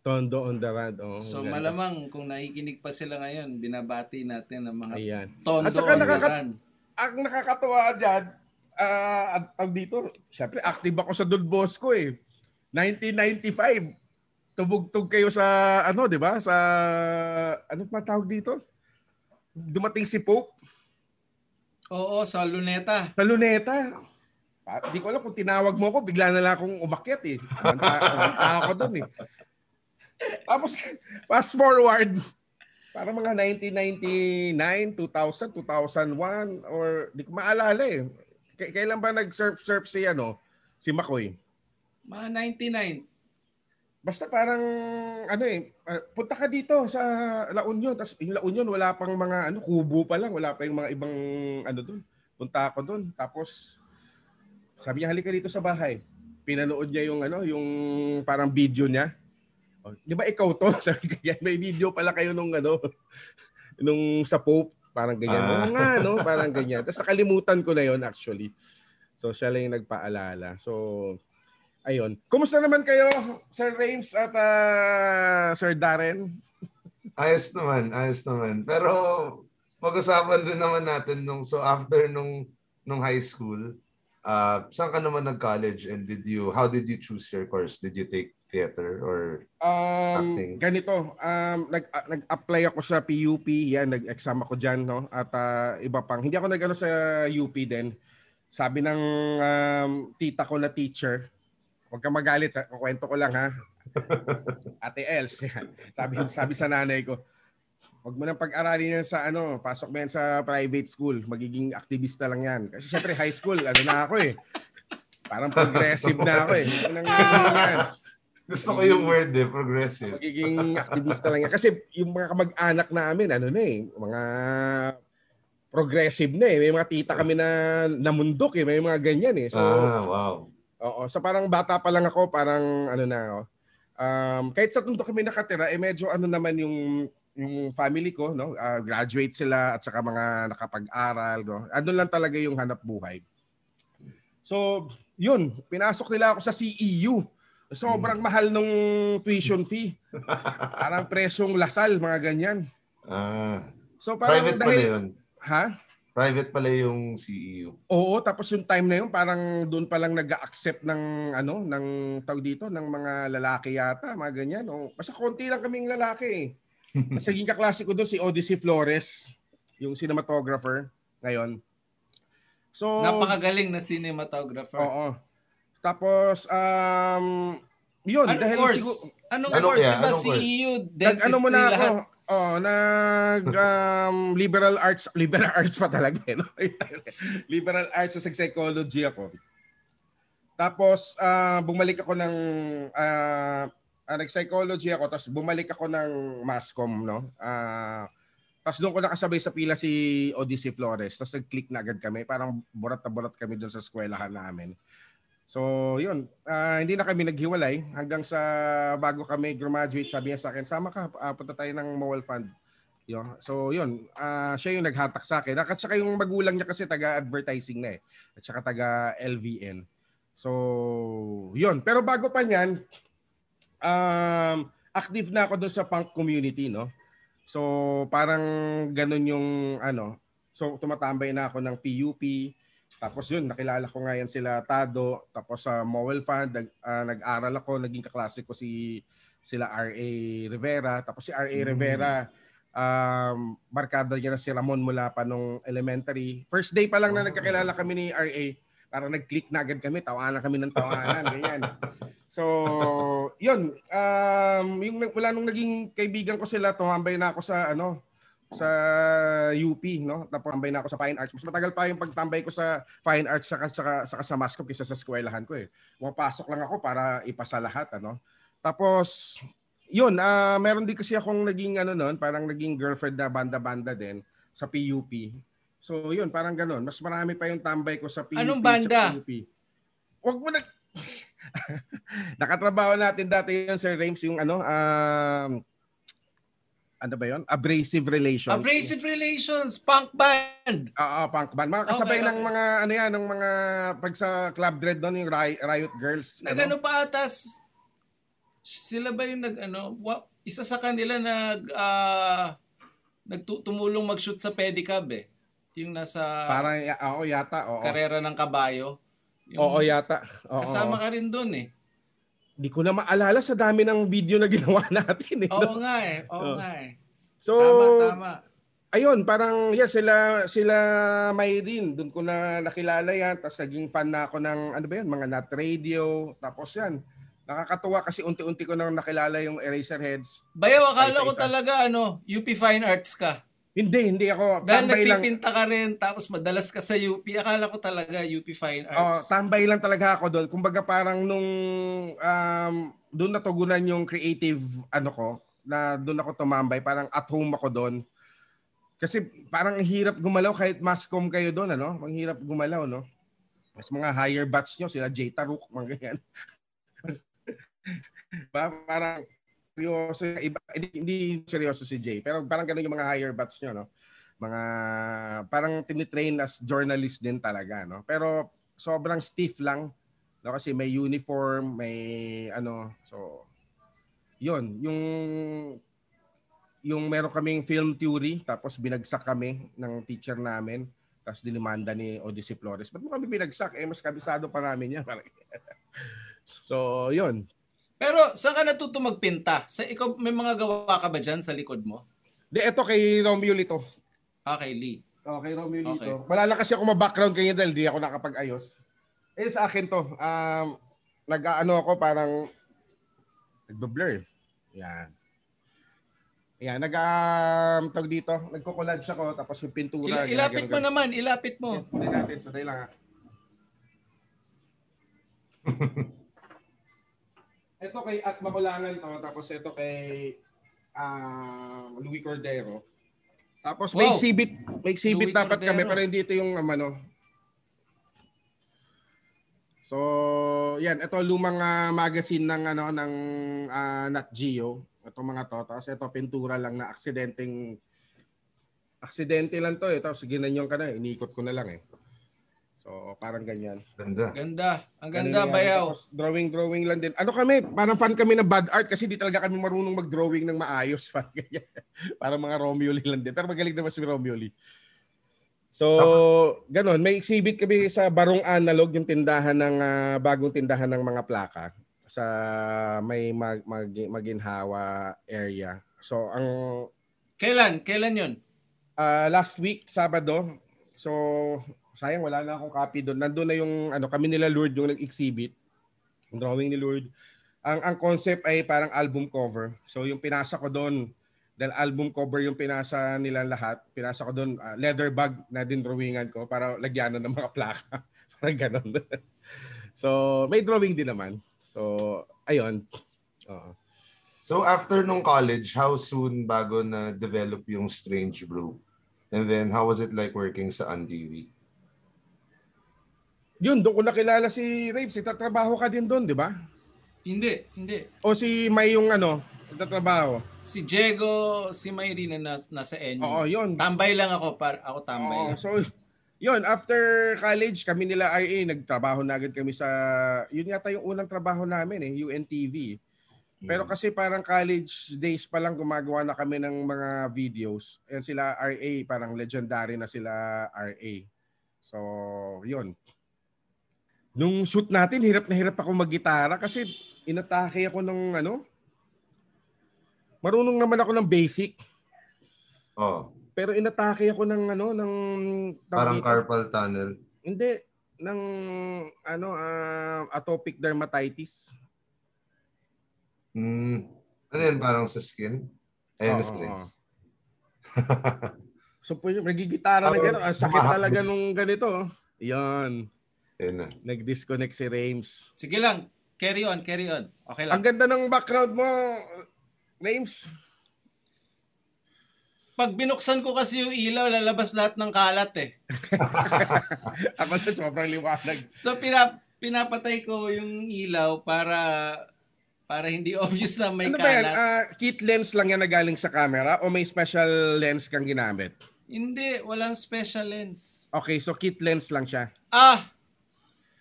[SPEAKER 3] Tondo on the rad. Oh,
[SPEAKER 1] So
[SPEAKER 3] ganda.
[SPEAKER 1] malamang kung nakikinig pa sila ngayon, binabati natin ang mga
[SPEAKER 3] Ayan.
[SPEAKER 1] tondo
[SPEAKER 3] At saka
[SPEAKER 1] on the
[SPEAKER 3] nakaka-
[SPEAKER 1] run.
[SPEAKER 3] ang nakakatuwa dyan, ah, at dito, syempre active ako sa Don Bosco eh. 1995. Tumugtog kayo sa ano, 'di ba? Sa ano pa tawag dito? Dumating si Pope
[SPEAKER 1] Oo, sa Luneta.
[SPEAKER 3] sa Luneta. Ah, Di ko alam kung tinawag mo ako, bigla na lang akong umakyat eh. Kumanta, ako doon eh. Tapos, fast forward, parang mga 1999, 2000, 2001, or di ko maalala eh. K- kailan ba nag-surf-surf si, ano, si Makoy?
[SPEAKER 1] Mga 99.
[SPEAKER 3] Basta parang, ano eh, ah, punta ka dito sa La Union. Tapos yung La Union, wala pang mga, ano, kubo pa lang. Wala pa yung mga ibang, ano doon. Punta ako doon. Tapos, sabi niya, halika dito sa bahay. Pinanood niya yung, ano, yung parang video niya. Oh, di ba ikaw to? [LAUGHS] Sabi ko, yan, may video pala kayo nung, ano, [LAUGHS] nung sa Pope. Parang ganyan.
[SPEAKER 2] Ah.
[SPEAKER 3] Oo nga, no? Parang ganyan. Tapos nakalimutan ko na yon actually. So, siya lang yung nagpaalala. So, Ayun. Kumusta naman kayo, Sir Rames at ah, Sir Darren?
[SPEAKER 2] Ayos naman, ayos naman. Pero pag-usapan rin naman natin nung so after nung nung high school, uh, saan ka naman nag-college and did you how did you choose your course? Did you take theater or
[SPEAKER 3] Um,
[SPEAKER 2] Acting.
[SPEAKER 3] ganito, um, nag, ah, nag-apply ako sa PUP, yan, nag-exam ako dyan, no? At ah, iba pang, hindi ako nag-ano sa UP din. Sabi ng um, tita ko na teacher, huwag kang magalit, ha? kukwento ko lang ha. Ate Els, [LAUGHS] yan. sabi, sabi sa nanay ko, Huwag mo nang pag-aralin yan sa ano, pasok mo yan sa private school, magiging aktivista lang yan. Kasi syempre high school, ano na ako eh. Parang progressive na ako eh. Ano nang yan?
[SPEAKER 2] Gusto ko yung word eh, progressive.
[SPEAKER 3] Magiging aktivista lang yan. Kasi yung mga kamag-anak namin, ano na eh, mga progressive na eh. May mga tita kami na namundok eh. May mga ganyan eh. So,
[SPEAKER 2] ah, wow.
[SPEAKER 3] Oo. So parang bata pa lang ako, parang ano na, oh. um, kahit sa tundo kami nakatira, eh medyo ano naman yung yung family ko, no? Uh, graduate sila at saka mga nakapag-aral, no? Ano lang talaga yung hanap buhay. So, yun, pinasok nila ako sa CEU. Sobrang hmm. mahal nung tuition fee. parang presyong lasal, mga ganyan.
[SPEAKER 2] Ah.
[SPEAKER 3] So parang
[SPEAKER 2] Private
[SPEAKER 3] dahil,
[SPEAKER 2] pala yun.
[SPEAKER 3] Ha?
[SPEAKER 2] Private pala yung CEO.
[SPEAKER 3] Oo, tapos yung time na yun parang doon pa lang nag-accept ng ano, ng tawag dito ng mga lalaki yata, mga ganyan. O, basta konti lang kaming lalaki eh. [LAUGHS] Mas naging kaklase ko doon si Odyssey Flores, yung cinematographer ngayon. So,
[SPEAKER 1] Napakagaling na cinematographer.
[SPEAKER 3] Oo. Tapos, um, yun.
[SPEAKER 1] Anong
[SPEAKER 3] dahil
[SPEAKER 1] course?
[SPEAKER 3] Siguro,
[SPEAKER 1] anong
[SPEAKER 2] Ano
[SPEAKER 1] course? Diba
[SPEAKER 2] Anong course?
[SPEAKER 1] CEU,
[SPEAKER 3] nag,
[SPEAKER 1] dentistry,
[SPEAKER 3] ano muna ako,
[SPEAKER 1] lahat?
[SPEAKER 3] Oh, nag [LAUGHS] um, liberal arts, [LAUGHS] liberal arts pa talaga eh, no? [LAUGHS] liberal arts sa psychology ako. Tapos uh, bumalik ako ng uh, uh, nag-psychology ako tapos bumalik ako ng masscom no. Uh, tapos doon ko nakasabay sa pila si Odyssey Flores. Tapos nag-click na agad kami. Parang burat na burat kami doon sa eskwelahan namin. So, yun. Uh, hindi na kami naghiwalay hanggang sa bago kami graduate. Sabi niya sa akin, sama ka, uh, punta tayo ng Mowal Fund. Yun. So, yun. Uh, siya yung naghatak sa akin. At saka yung magulang niya kasi taga-advertising na eh. At saka taga-LVN. So, yun. Pero bago pa niyan, um, active na ako doon sa punk community, no? So, parang ganun yung ano. So, tumatambay na ako ng PUP. Tapos yun, nakilala ko ngayon sila Tado. Tapos sa uh, Mowel Fund, nag, uh, nag-aral ako. Naging kaklase ko si sila R.A. Rivera. Tapos si R.A. Mm. Rivera, um, barkada niya na si Ramon mula pa nung elementary. First day pa lang na nagkakilala kami ni R.A. Parang nag-click na agad kami. Tawanan kami ng tawanan. [LAUGHS] ganyan. So, yun. Um, yung wala nung naging kaibigan ko sila, tumambay na ako sa ano, sa UP, no? Tapos tambay na ako sa Fine Arts. Mas matagal pa yung pagtambay ko sa Fine Arts saka saka, saka sa Mascom kaysa sa eskwelahan ko eh. Pumapasok lang ako para ipasa lahat, ano? Tapos yun, uh, meron din kasi akong naging ano noon, parang naging girlfriend na banda-banda din sa PUP. So yun, parang ganoon. Mas marami pa yung tambay ko sa PUP.
[SPEAKER 1] Anong banda?
[SPEAKER 3] Sa PUP. Wag mo na [LAUGHS] Nakatrabaho natin dati yun, Sir Rames, yung ano, um, ano ba yun? Abrasive Relations.
[SPEAKER 1] Abrasive Relations, punk band.
[SPEAKER 3] Oo, punk band. Mga kasabay okay, ng mga, ano yan, ng mga, pag sa Club Dread doon, yung Riot Girls.
[SPEAKER 1] Nagano ano? pa atas, sila ba yung nag, ano, isa sa kanila nag, uh, nagtumulong mag-shoot sa pedicab eh. Yung nasa,
[SPEAKER 3] parang, oo, yata, oo.
[SPEAKER 1] Karera ng kabayo.
[SPEAKER 3] Yung Oo yata. Oo.
[SPEAKER 1] Kasama ka rin doon eh.
[SPEAKER 3] Hindi ko na maalala sa dami ng video na ginawa [LAUGHS] natin. Eh,
[SPEAKER 1] Oo no? nga eh. Oo oh. nga eh.
[SPEAKER 3] So,
[SPEAKER 1] tama, tama.
[SPEAKER 3] Ayun, parang yeah, sila sila may din. Doon ko na nakilala yan. Tapos naging fan na ako ng ano ba yan, mga Nat Radio. Tapos yan, nakakatuwa kasi unti-unti ko nang nakilala yung Eraserheads.
[SPEAKER 1] Bayaw, akala ko talaga ano, UP Fine Arts ka.
[SPEAKER 3] Hindi, hindi ako.
[SPEAKER 1] Dahil nagpipinta lang. ka rin, tapos madalas ka sa UP. Akala ko talaga UP Fine Arts.
[SPEAKER 3] Oh, tambay lang talaga ako doon. Kumbaga parang nung um, doon natugunan yung creative ano ko, na doon ako tumambay. Parang at home ako doon. Kasi parang hirap gumalaw kahit mascom kayo doon, ano? Ang hirap gumalaw, no? Mas mga higher batch nyo, sila Jay Taruk, mga ganyan. [LAUGHS] parang seryoso iba hindi, hindi seryoso si Jay pero parang ganun yung mga higher batch nyo no mga parang tinitrain as journalist din talaga no pero sobrang stiff lang no kasi may uniform may ano so yun yung yung meron kaming film theory tapos binagsak kami ng teacher namin tapos dinimanda ni Odyssey Flores. Ba't mo kami binagsak? Eh, mas kabisado pa namin yan. [LAUGHS] so, yun.
[SPEAKER 1] Pero saan ka natuto magpinta? Sa ikaw may mga gawa ka ba diyan sa likod mo?
[SPEAKER 3] Di ito kay Romeo Lito.
[SPEAKER 1] Ah, kay Lee.
[SPEAKER 3] Oh, kay Romeo okay. Lito. Wala lang kasi ako ma-background kanya dahil di ako nakapag-ayos. Eh sa akin to, um, nag-ano ako parang nagbo-blur. Yan. Yan, nag um, tag dito, nagko-collage ako tapos yung pintura.
[SPEAKER 1] Ila- ilapit mo naman, ilapit mo.
[SPEAKER 3] Hindi natin, so dahil lang. [LAUGHS] ito kay At Makulangan to, tapos ito kay ah Louis Cordero. Tapos may
[SPEAKER 1] Wow.
[SPEAKER 3] exhibit, may exhibit
[SPEAKER 1] Louis
[SPEAKER 3] dapat kami
[SPEAKER 1] Cordero.
[SPEAKER 3] pero hindi ito yung um, ano. So, yan, ito lumang ah, magazine ng ano ng ah, Nat Geo. Ito mga to, tapos ito pintura lang na aksidenteng aksidente lang to eh. Tapos ginanyan ka na, eh. inikot ko na lang eh. So, parang ganyan.
[SPEAKER 2] Ganda.
[SPEAKER 1] Ganda. Ang
[SPEAKER 3] Ganun
[SPEAKER 1] ganda,
[SPEAKER 3] yan.
[SPEAKER 1] bayaw.
[SPEAKER 3] Tapos drawing, drawing lang din. Ano kami, parang fan kami ng bad art kasi di talaga kami marunong mag-drawing ng maayos. [LAUGHS] Parang ganyan. parang mga Romeo Lee lang din. Pero magaling naman si Romeo Lee. So, ganon. May exhibit kami sa Barong Analog, yung tindahan ng, ah, bagong tindahan ng mga plaka sa may mag, mag, Maginhawa area. So, ang
[SPEAKER 1] Kailan? Kailan yun?
[SPEAKER 3] Ah, last week, Sabado. So, sayang wala na akong copy doon. Nandun na yung ano kami nila Lord yung nag-exhibit. Yung drawing ni Lord. Ang ang concept ay parang album cover. So, yung pinasa ko doon dahil album cover yung pinasa nila lahat. Pinasa ko doon ah, leather bag na din drawingan ko para lagyanan ng mga plaka. [LAUGHS] parang ganon. [LAUGHS] so, may drawing din naman. So, ayun. Oo.
[SPEAKER 2] So after nung college, how soon bago na develop yung Strange Brew? And then how was it like working sa UnTV?
[SPEAKER 3] Yun, doon ko nakilala si Rapes. Tatrabaho ka din doon, di ba?
[SPEAKER 1] Hindi, hindi.
[SPEAKER 3] O si May yung ano, nagtatrabaho.
[SPEAKER 1] Si Diego, si Mayrina na, nasa NU.
[SPEAKER 3] Oo, yun.
[SPEAKER 1] Tambay lang ako, par, ako tambay
[SPEAKER 3] Oo,
[SPEAKER 1] lang.
[SPEAKER 3] so, yun, after college, kami nila RA, nagtrabaho na agad kami sa, yun yata yung unang trabaho namin eh, UNTV. Pero kasi parang college days pa lang gumagawa na kami ng mga videos. Yan sila RA, parang legendary na sila RA. So, yun. Nung shoot natin, hirap na hirap ako mag-gitara kasi inatake ako ng ano. Marunong naman ako ng basic.
[SPEAKER 2] Oh,
[SPEAKER 3] Pero inatake ako ng ano, ng...
[SPEAKER 2] parang carpal tunnel.
[SPEAKER 3] Hindi. Ng ano, ah, atopic dermatitis.
[SPEAKER 2] Hmm. Ano yan, parang sa skin? Ayan, sa skin.
[SPEAKER 3] oo. [LAUGHS] so, nagigitara na
[SPEAKER 2] Oo,
[SPEAKER 3] gano'n. Ang sakit talaga nung ganito. oh. Yan.
[SPEAKER 2] Na.
[SPEAKER 3] Nag-disconnect si Rames.
[SPEAKER 1] Sige lang, carry on, carry on. Okay lang.
[SPEAKER 3] Ang ganda ng background mo, Rames.
[SPEAKER 1] Pag binuksan ko kasi yung ilaw, lalabas lahat ng kalat eh. [LAUGHS]
[SPEAKER 3] Ako na sobrang liwanag.
[SPEAKER 1] So pinap pinapatay ko yung ilaw para para hindi [LAUGHS] obvious na may
[SPEAKER 3] ano ba yan?
[SPEAKER 1] kalat.
[SPEAKER 3] Ah, kit lens lang yan na galing sa camera o may special lens kang ginamit?
[SPEAKER 1] Hindi, walang special lens.
[SPEAKER 3] Okay, so kit lens lang siya.
[SPEAKER 1] Ah!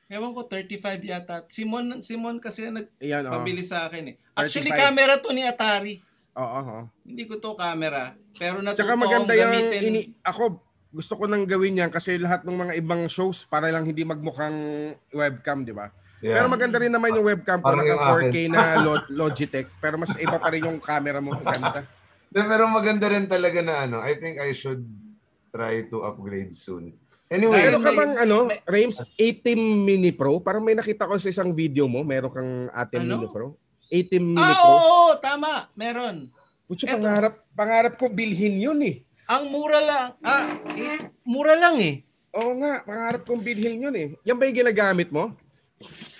[SPEAKER 1] Ewan ko, 35 yata. Simon, Simon kasi ang
[SPEAKER 3] Ayan, oh.
[SPEAKER 1] nagpabili sa akin eh. Actually,
[SPEAKER 3] 35.
[SPEAKER 1] camera to ni Atari.
[SPEAKER 3] Oo, oo.
[SPEAKER 1] Hindi ko to camera. Pero natuto
[SPEAKER 3] Tsaka maganda
[SPEAKER 1] akong
[SPEAKER 3] yung
[SPEAKER 1] gamitin.
[SPEAKER 3] ini ako gusto ko nang gawin yan kasi lahat ng mga ibang shows para lang hindi magmukhang webcam, di ba?
[SPEAKER 2] Yeah.
[SPEAKER 3] Pero maganda rin naman yung webcam ko
[SPEAKER 2] Parang
[SPEAKER 3] naka
[SPEAKER 2] yung
[SPEAKER 3] 4K na [LAUGHS] Lo- Logitech pero mas iba pa rin yung camera mo. Ganda. [LAUGHS]
[SPEAKER 2] De, pero maganda rin talaga na ano, I think I should try to upgrade soon. Anyway,
[SPEAKER 3] Meron ka
[SPEAKER 1] may-
[SPEAKER 3] bang ano,
[SPEAKER 1] may-
[SPEAKER 3] Rames 18 Mini Pro? Parang may nakita ko sa isang video mo, meron kang 18
[SPEAKER 1] Ano?
[SPEAKER 3] Mini Pro. 18 Mini
[SPEAKER 1] Ah,
[SPEAKER 3] Pro.
[SPEAKER 1] oo, oo, tama. Meron. Eto.
[SPEAKER 3] pangarap, pangarap ko bilhin yun eh.
[SPEAKER 1] Ang mura lang. Ah, eh, mura lang eh.
[SPEAKER 3] Oo nga, pangarap kong bilhin yun eh. Yan ba yung ginagamit mo?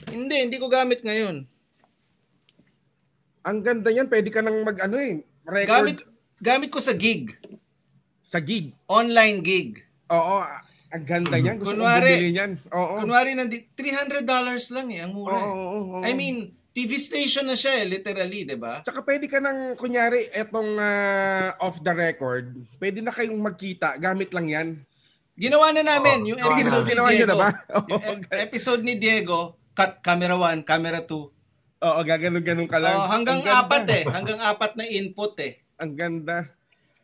[SPEAKER 1] Hindi, hindi ko gamit ngayon.
[SPEAKER 3] Ang ganda niyan, pwede ka nang mag ano eh, record
[SPEAKER 1] Gamit gamit ko sa gig.
[SPEAKER 3] sa gig.
[SPEAKER 1] Online gig.
[SPEAKER 3] Oo, ang ganda niyan. Gusto
[SPEAKER 1] Kunwari-
[SPEAKER 3] kong bumili niyan. Oo.
[SPEAKER 1] Kunwari, nandi, $300 lang eh. Ang
[SPEAKER 3] Oo,
[SPEAKER 1] mura. eh.
[SPEAKER 3] oo, oo.
[SPEAKER 1] I mean, TV station na siya eh, literally, di ba?
[SPEAKER 3] Tsaka pwede ka nang, kunyari, etong ah, off the record, pwede na kayong magkita, gamit lang yan.
[SPEAKER 1] Ginawa na namin
[SPEAKER 2] Oo,
[SPEAKER 1] yung episode
[SPEAKER 3] Oh,
[SPEAKER 1] ni Diego.
[SPEAKER 3] na ba? [LAUGHS]
[SPEAKER 1] Yung e- episode ni Diego, cut camera 1, camera 2.
[SPEAKER 3] Oo, gaganon-ganon ka lang.
[SPEAKER 1] Oh, hanggang apat eh. Hanggang apat na input eh.
[SPEAKER 3] Ang ganda.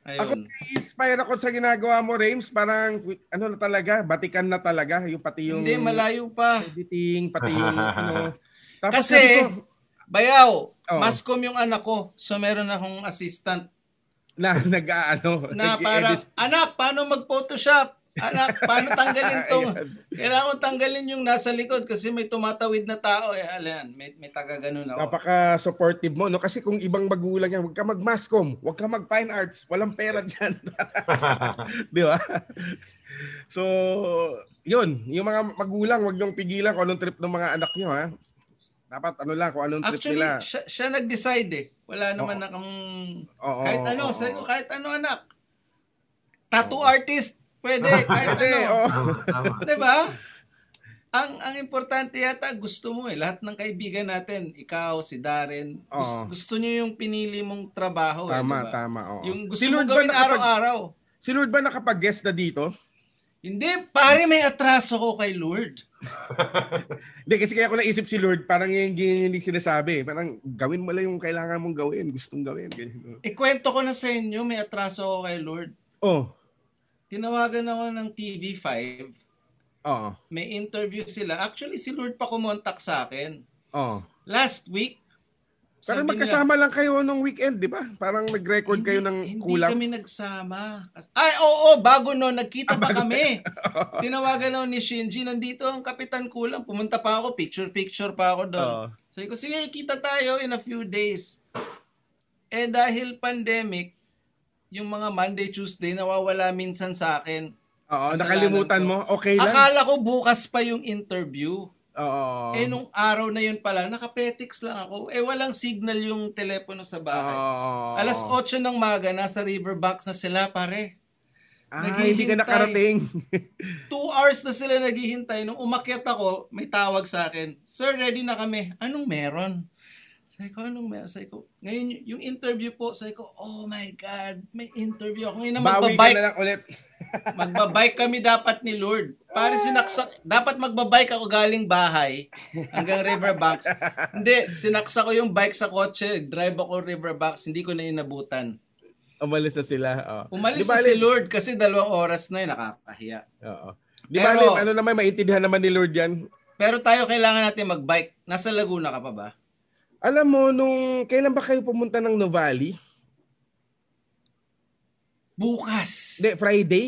[SPEAKER 3] Ako,
[SPEAKER 1] Ayun.
[SPEAKER 3] inspire ako sa ginagawa mo, Rames. Parang, ano na talaga, batikan na talaga. Yung pati yung
[SPEAKER 1] Hindi, malayo pa.
[SPEAKER 3] editing, pati yung ano. [LAUGHS] Tapos
[SPEAKER 1] Kasi,
[SPEAKER 3] ko,
[SPEAKER 1] bayaw,
[SPEAKER 3] Oo.
[SPEAKER 1] mascom yung anak ko. So, meron akong assistant
[SPEAKER 3] na [LAUGHS] nag-ano,
[SPEAKER 1] na
[SPEAKER 3] nag-edit.
[SPEAKER 1] parang, anak, paano mag-photoshop? Anak, paano tanggalin tong, [LAUGHS] kailangan ko tanggalin yung nasa likod kasi may tumatawid na tao. Eh, alan, may, may taga ganun ako.
[SPEAKER 3] Napaka-supportive mo, no? Kasi kung ibang magulang yan, huwag ka mag-mascom, huwag ka mag-fine arts, walang pera dyan. [LAUGHS] Di ba? So, yun. Yung mga magulang, huwag niyong pigilan kung anong trip ng mga anak niyo, ha? Dapat ano lang, kung anong trip
[SPEAKER 1] Actually,
[SPEAKER 3] nila.
[SPEAKER 1] siya, siya nag-decide eh. Wala naman
[SPEAKER 3] Oo.
[SPEAKER 1] na kang...
[SPEAKER 3] Oo,
[SPEAKER 1] kahit ano, ko,
[SPEAKER 3] oo.
[SPEAKER 1] kahit ano anak. Tattoo
[SPEAKER 2] Oo.
[SPEAKER 1] artist, pwede, [LAUGHS] kahit
[SPEAKER 3] Pwede,
[SPEAKER 1] ano.
[SPEAKER 3] oo.
[SPEAKER 1] Di ba? Ang ang importante yata gusto mo eh. Lahat ng kaibigan natin, ikaw, si Darren, gusto,
[SPEAKER 3] Oo.
[SPEAKER 1] gusto nyo yung pinili mong trabaho eh,
[SPEAKER 3] Tama,
[SPEAKER 1] di ba?
[SPEAKER 3] tama. Oo.
[SPEAKER 1] Yung gusto
[SPEAKER 3] si
[SPEAKER 1] mo
[SPEAKER 3] Lord ba
[SPEAKER 1] gawin
[SPEAKER 3] nakapag,
[SPEAKER 1] araw-araw.
[SPEAKER 3] Si Lord ba nakapag-guest na dito?
[SPEAKER 1] Hindi, pare may atraso ko kay Lord. [LAUGHS]
[SPEAKER 3] Hindi, kasi kaya ko naisip si Lord, parang yung hindi sinasabi. Parang gawin mo lang yung kailangan mong gawin, gustong gawin. Ganyan.
[SPEAKER 1] Ikwento ko na sa inyo, may atraso ko kay Lord.
[SPEAKER 3] Oh,
[SPEAKER 1] Tinawagan ako ng TV5.
[SPEAKER 3] oo,
[SPEAKER 1] May interview sila. Actually, si Lord pa kumontak sa akin.
[SPEAKER 3] oo.
[SPEAKER 1] Last week,
[SPEAKER 3] Pero magkasama lang kayo nung weekend, di ba? Parang nag-record
[SPEAKER 1] Hindi-
[SPEAKER 3] kayo ng
[SPEAKER 1] hindi
[SPEAKER 3] kulang.
[SPEAKER 1] kami nagsama. Ay, oo, bago no, nagkita
[SPEAKER 3] Ah,
[SPEAKER 1] pa
[SPEAKER 3] bago.
[SPEAKER 1] kami. [LAUGHS] Tinawagan ako ni Shinji, nandito ang Kapitan Kulang. Pumunta pa ako, picture-picture pa ako doon.
[SPEAKER 3] Oo.
[SPEAKER 1] Sabi ko, sige, kita tayo in a few days. Eh, dahil pandemic, yung mga Monday, Tuesday, nawawala minsan sa akin.
[SPEAKER 3] Oo,
[SPEAKER 1] Kasalanan
[SPEAKER 3] nakalimutan
[SPEAKER 1] ko.
[SPEAKER 3] mo. Okay lang.
[SPEAKER 1] Akala ko bukas pa yung interview.
[SPEAKER 3] Oo.
[SPEAKER 1] Eh, nung araw na yun pala, nakapetix lang ako. Eh, walang signal yung telepono sa bahay.
[SPEAKER 3] Oo.
[SPEAKER 1] Alas 8 ng maga, nasa Riverbanks na sila, pare.
[SPEAKER 3] Ah, hindi ka nakarating. [LAUGHS]
[SPEAKER 1] Two hours na sila naghihintay. Nung umakyat ako, may tawag sa akin, Sir, ready na kami. Anong meron? Sabi ko, anong meron? Sabi ko, ngayon yung interview po, sabi ko, oh my God, may interview ako. Ngayon na
[SPEAKER 3] Bawi ka
[SPEAKER 1] magbabike,
[SPEAKER 3] na lang ulit. [LAUGHS]
[SPEAKER 1] magbabike kami dapat ni Lord. Para sinaksak, dapat magbabike ako galing bahay hanggang Riverbanks. Hindi, sinaksa ko yung bike sa kotse, drive ako Riverbanks, hindi ko na inabutan.
[SPEAKER 3] Umalis na sila. Oo.
[SPEAKER 1] Umalis
[SPEAKER 3] Di ba,
[SPEAKER 1] na si? Lord kasi dalawang oras na yun, nakakahiya.
[SPEAKER 3] Oo. Di ba, ano naman, maintindihan naman ni Lord yan.
[SPEAKER 1] Pero tayo kailangan natin magbike. Nasa Laguna ka pa ba?
[SPEAKER 3] Alam mo, nung kailan ba kayo pumunta ng Novali?
[SPEAKER 1] Bukas.
[SPEAKER 3] Hindi, Friday?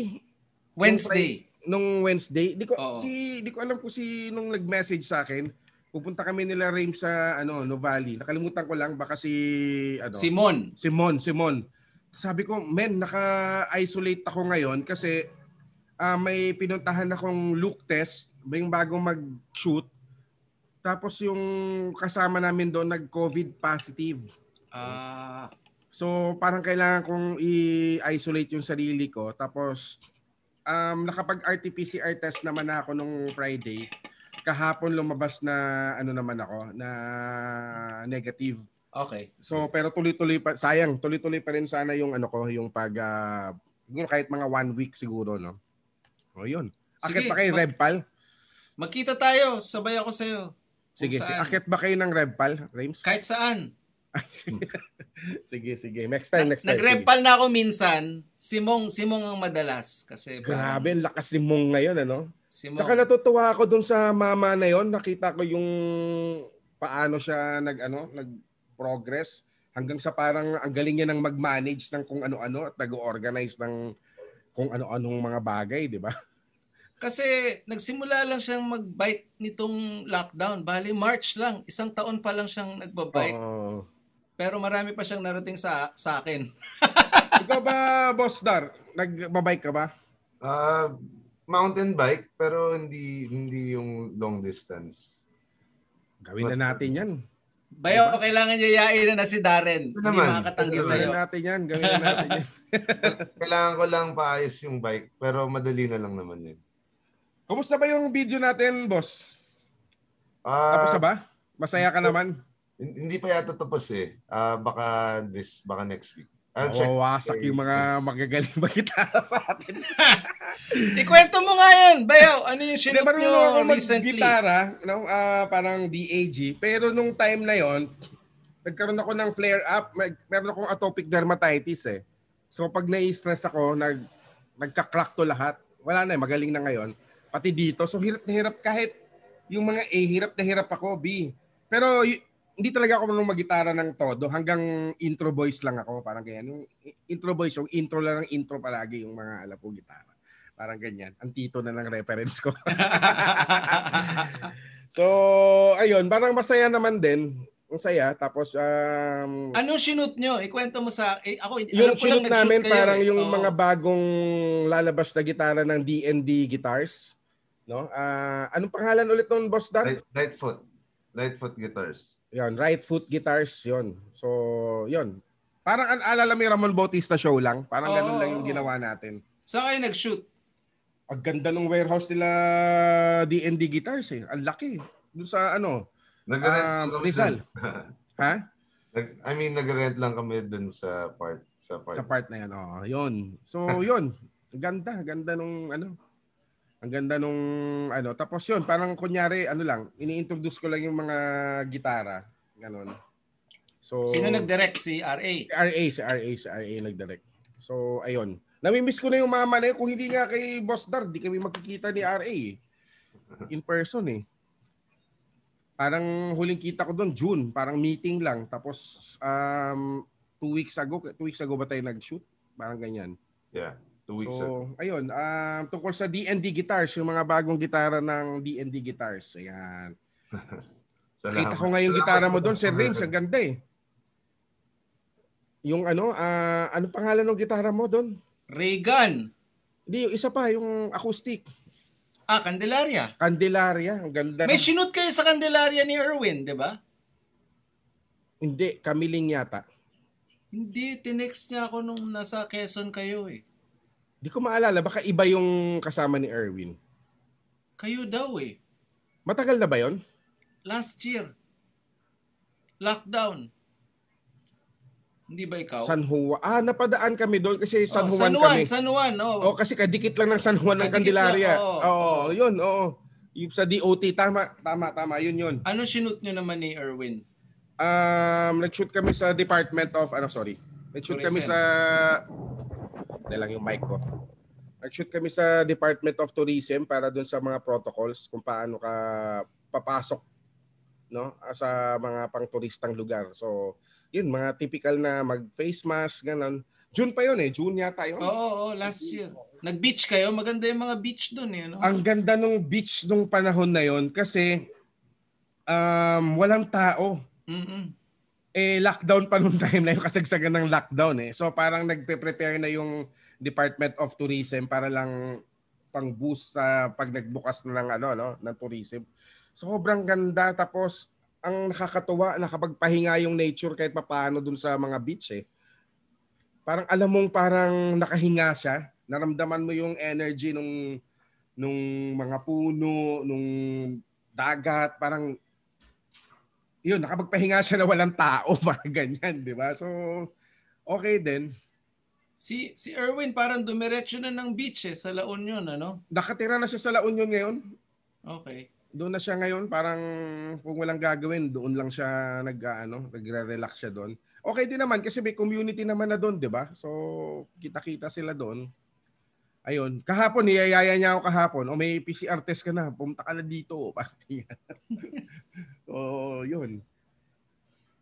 [SPEAKER 1] Wednesday.
[SPEAKER 3] Nung Wednesday? Di ko,
[SPEAKER 1] Oo.
[SPEAKER 3] si, di ko alam kung si nung nag-message sa akin. Pupunta kami nila Rame sa ano, Novali. Nakalimutan ko lang baka si ano,
[SPEAKER 1] Simon.
[SPEAKER 3] Simon, Simon. Sabi ko, men, naka-isolate ako ngayon kasi ah, may pinuntahan akong look test, yung bagong mag-shoot. Tapos yung kasama namin doon nag-COVID positive.
[SPEAKER 1] Ah,
[SPEAKER 3] So parang kailangan kong i-isolate yung sarili ko. Tapos um, nakapag RT-PCR test naman ako nung Friday. Kahapon lumabas na ano naman ako na negative.
[SPEAKER 1] okay.
[SPEAKER 3] So pero tuloy-tuloy pa sayang, tuloy-tuloy pa rin sana yung ano ko, yung pag siguro kahit mga one week siguro, no. O yun. Akit ba kayo
[SPEAKER 1] mag-
[SPEAKER 3] Revpal?
[SPEAKER 1] Magkita tayo. Sabay ako sa'yo.
[SPEAKER 3] Sige, sige. Akit ba kayo ng Revpal, Rames?
[SPEAKER 1] Kahit saan. [LAUGHS]
[SPEAKER 3] sige, sige. Next time, next time. sige.
[SPEAKER 1] Nag-repal na ako minsan. Simong, Simong ang madalas. Kasi
[SPEAKER 3] Grabe, ang lakas ni Mong ngayon, ano?
[SPEAKER 1] Simong.
[SPEAKER 3] Tsaka natutuwa ako dun sa mama na yon. Nakita ko yung paano siya nag ano, nag-progress hanggang sa parang ang galing niya ng mag-manage ng kung ano-ano at nag-organize ng kung ano-anong mga bagay, di ba? [LAUGHS]
[SPEAKER 1] Kasi nagsimula lang siyang mag-bike nitong lockdown. Bali, March lang. Isang taon pa lang siyang nagbabike.
[SPEAKER 3] Oo.
[SPEAKER 1] Pero marami pa siyang narating sa, sa akin. [LAUGHS]
[SPEAKER 3] Ikaw ba, Boss Dar? Nagbabike ka ba?
[SPEAKER 2] Ah, mountain bike pero hindi hindi yung long distance.
[SPEAKER 3] Gawin
[SPEAKER 2] Mas-
[SPEAKER 3] na natin yan.
[SPEAKER 1] Bayo, kailangan yayain na na si Darren.
[SPEAKER 2] Ito
[SPEAKER 1] Hindi
[SPEAKER 2] naman.
[SPEAKER 1] makakatanggi
[SPEAKER 2] Ito
[SPEAKER 1] sa'yo.
[SPEAKER 3] Gawin na natin yan. Gawin na natin yan. [LAUGHS]
[SPEAKER 2] Kailangan ko lang paayos yung bike pero madali na lang naman yun.
[SPEAKER 3] Kumusta ba yung video natin, boss?
[SPEAKER 2] Ah,
[SPEAKER 3] Tapos na ba? Masaya ka naman?
[SPEAKER 2] hin- hindi pa yata tapos eh. Ah, baka this baka next week. I'll check.
[SPEAKER 3] Mawawasak yung mga magagaling magitara [LAUGHS] sa atin. [LAUGHS]
[SPEAKER 1] Ikwento mo nga yan, Bayo. Ano yung sinot
[SPEAKER 3] marunong
[SPEAKER 1] nyo
[SPEAKER 3] ako
[SPEAKER 1] recently?
[SPEAKER 3] mag-gitara, no? ah, parang DAG. Pero nung time na yon, nagkaroon ako ng flare-up. May, meron akong atopic dermatitis eh. So pag nai-stress ako, nag, nagka-crack to lahat. Wala na eh, magaling na ngayon. Pati dito. So hirap na hirap kahit yung mga A, hirap na hirap ako, B. Pero y- hindi talaga ako marunong mag-gitara ng todo. Hanggang intro voice lang ako. Parang ganyan. Yung intro voice, yung intro lang ng intro palagi yung mga alam ko gitara. Parang ganyan. Ang tito na ng reference ko. [LAUGHS] so, ayun. Parang masaya naman din. Ang saya. Tapos, um,
[SPEAKER 1] Anong sinot nyo? Ikwento mo sa... Eh, ako,
[SPEAKER 3] yung
[SPEAKER 1] nag-shoot
[SPEAKER 3] namin
[SPEAKER 1] kayo
[SPEAKER 3] parang
[SPEAKER 1] eh.
[SPEAKER 3] yung
[SPEAKER 1] Oo.
[SPEAKER 3] mga bagong lalabas na gitara ng D&D Guitars. No? Ah, anong pangalan ulit nun, Boss Dan?
[SPEAKER 2] Right, right foot. Lightfoot Guitars.
[SPEAKER 3] Yun, right foot guitars, yun. So, yun. Parang an alala mo yung Ramon Bautista show lang. Parang ganun
[SPEAKER 1] Oo,
[SPEAKER 3] lang yung ginawa natin.
[SPEAKER 1] Saan kayo nag-shoot?
[SPEAKER 3] Ang ganda ng warehouse nila D&D Guitars eh. Ang laki. Doon sa ano,
[SPEAKER 2] Nag-rent
[SPEAKER 3] Ah,
[SPEAKER 2] lang kami
[SPEAKER 3] Rizal. [LAUGHS] ha?
[SPEAKER 2] Nag- I mean, nag-rent lang kami dun sa part. Sa part.
[SPEAKER 3] Sa part na yan. Oh, yun. So, yun. Ganda. Ganda nung ano. Ang ganda nung ano. Tapos yun, parang kunyari, ano lang, ini-introduce ko lang yung mga gitara. Ganon. So,
[SPEAKER 1] Sino nag-direct? Si RA.
[SPEAKER 3] Si RA, si RA, si RA nag-direct. So, ayun. Namimiss ko na yung mama na yun. Kung hindi nga kay Boss Dar, di kami magkikita ni RA eh. In person eh. Parang huling kita ko doon, June. Parang meeting lang. Tapos, um, two weeks ago, two weeks ago ba tayo nag-shoot? Parang ganyan.
[SPEAKER 2] Yeah. Two weeks ago.
[SPEAKER 3] So, ayun. Um, tungkol sa D&D Guitars, yung mga bagong gitara ng D&D Guitars. Ayan. [LAUGHS]
[SPEAKER 2] Salamat.
[SPEAKER 3] Kita ko nga yung
[SPEAKER 2] Salamat
[SPEAKER 3] gitara mo doon, Sir Rims. Ang [LAUGHS] ganda eh. Yung ano, ah, ano pangalan ng gitara mo doon?
[SPEAKER 1] Reagan.
[SPEAKER 3] Hindi, yung isa pa, yung acoustic.
[SPEAKER 1] Ah, Candelaria.
[SPEAKER 3] Candelaria. Ang ganda.
[SPEAKER 1] May shoot kayo sa Candelaria ni Erwin, di ba?
[SPEAKER 3] Hindi, kamiling yata.
[SPEAKER 1] Hindi, tinext niya ako nung nasa Quezon kayo eh.
[SPEAKER 3] Hindi ko maalala. Baka iba yung kasama ni Erwin.
[SPEAKER 1] Kayo daw eh.
[SPEAKER 3] Matagal na ba yon?
[SPEAKER 1] Last year. Lockdown. Hindi ba ikaw?
[SPEAKER 3] San Juan. Ah, napadaan kami doon kasi San
[SPEAKER 1] Oh,
[SPEAKER 3] Juan
[SPEAKER 1] San Juan,
[SPEAKER 3] kami.
[SPEAKER 1] San Juan,
[SPEAKER 3] Oh,
[SPEAKER 1] oh.
[SPEAKER 3] kasi kadikit lang ng San Juan ng
[SPEAKER 1] Kadikit
[SPEAKER 3] Candelaria.
[SPEAKER 1] lang, oo.
[SPEAKER 3] Oo, yun, oo. Yung sa DOT, tama, tama, tama, yun yun.
[SPEAKER 1] Ano sinut nyo naman ni Erwin?
[SPEAKER 3] Um, nag-shoot kami sa Department of, ano, sorry. Nag-shoot kami
[SPEAKER 1] Tourism.
[SPEAKER 3] sa, Dahil lang yung mic ko. Nag-shoot kami sa Department of Tourism para doon sa mga protocols kung paano ka papasok no sa mga pang-turistang lugar. So, yun, mga typical na mag-face mask, ganun. June pa yun eh. June yata yun.
[SPEAKER 1] Oo, oo, oo, last year. Nag-beach kayo? Maganda yung mga beach doon eh. No?
[SPEAKER 3] Ang ganda nung beach nung panahon na yon kasi um, walang tao.
[SPEAKER 1] Mm-mm.
[SPEAKER 3] Eh lockdown pa nung time na yung kasagsagan ng lockdown eh. So parang nagpe-prepare na yung Department of Tourism para lang pang boost sa pag nagbukas na ng ano no ng tourism. Sobrang ganda tapos ang nakakatuwa nakapagpahinga yung nature kahit papaano dun sa mga beach eh. Parang alam mong parang nakahinga siya. Naramdaman mo yung energy nung nung mga puno, nung dagat, parang yun, nakapagpahinga siya na walang tao, [LAUGHS] mga ganyan, di ba? So, okay din.
[SPEAKER 1] Si si Erwin parang dumiretso na ng beach eh sa La Union, ano?
[SPEAKER 3] Nakatira na siya sa La Union ngayon.
[SPEAKER 1] Okay.
[SPEAKER 3] Doon na siya ngayon, parang kung walang gagawin, doon lang siya nag, ano, nagre-relax siya doon. Okay din naman kasi may community naman na doon, di ba? So, kita-kita sila doon. Ayun. Kahapon, niyayaya niya ako kahapon. O may PCR test ka na. Pumunta ka na dito. [LAUGHS] So, [LAUGHS] yun.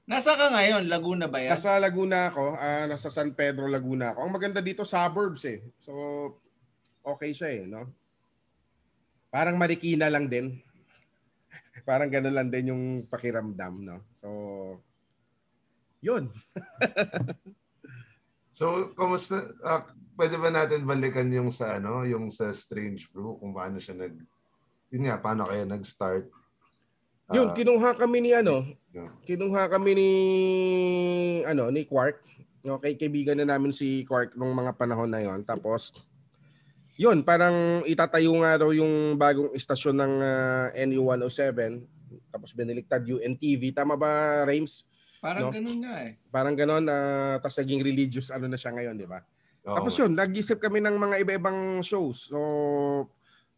[SPEAKER 1] Nasa ka ngayon? Laguna ba yan?
[SPEAKER 3] Nasa Laguna ako, ah, nasa San Pedro, Laguna ako. Ang maganda dito, suburbs eh. So, okay siya eh, no? Parang Marikina lang din. [LAUGHS] Parang gano'n lang din yung pakiramdam, no? So, yun.
[SPEAKER 2] So, kumusta? ah, pwede ba natin balikan yung sa ano, yung sa Strange Brew kung paano siya nag Yun nga, paano kayo nag-start?
[SPEAKER 3] Yun,
[SPEAKER 2] Ah,
[SPEAKER 3] kinuha kami ni ano,
[SPEAKER 2] yeah.
[SPEAKER 3] kinuha kami ni ano, ni Quark. Okay, kaibigan na namin si Quark nung mga panahon na yon. Tapos yun, parang itatayo nga daw yung bagong istasyon ng ah, NU107. Tapos biniliktad UNTV. Tama ba, Rames?
[SPEAKER 1] Parang
[SPEAKER 3] no?
[SPEAKER 1] ganun nga eh.
[SPEAKER 3] Parang ganon. Uh, tapos naging religious ano na siya ngayon, di ba?
[SPEAKER 2] Oo.
[SPEAKER 3] Tapos yun, nag-isip kami ng mga iba-ibang shows. So,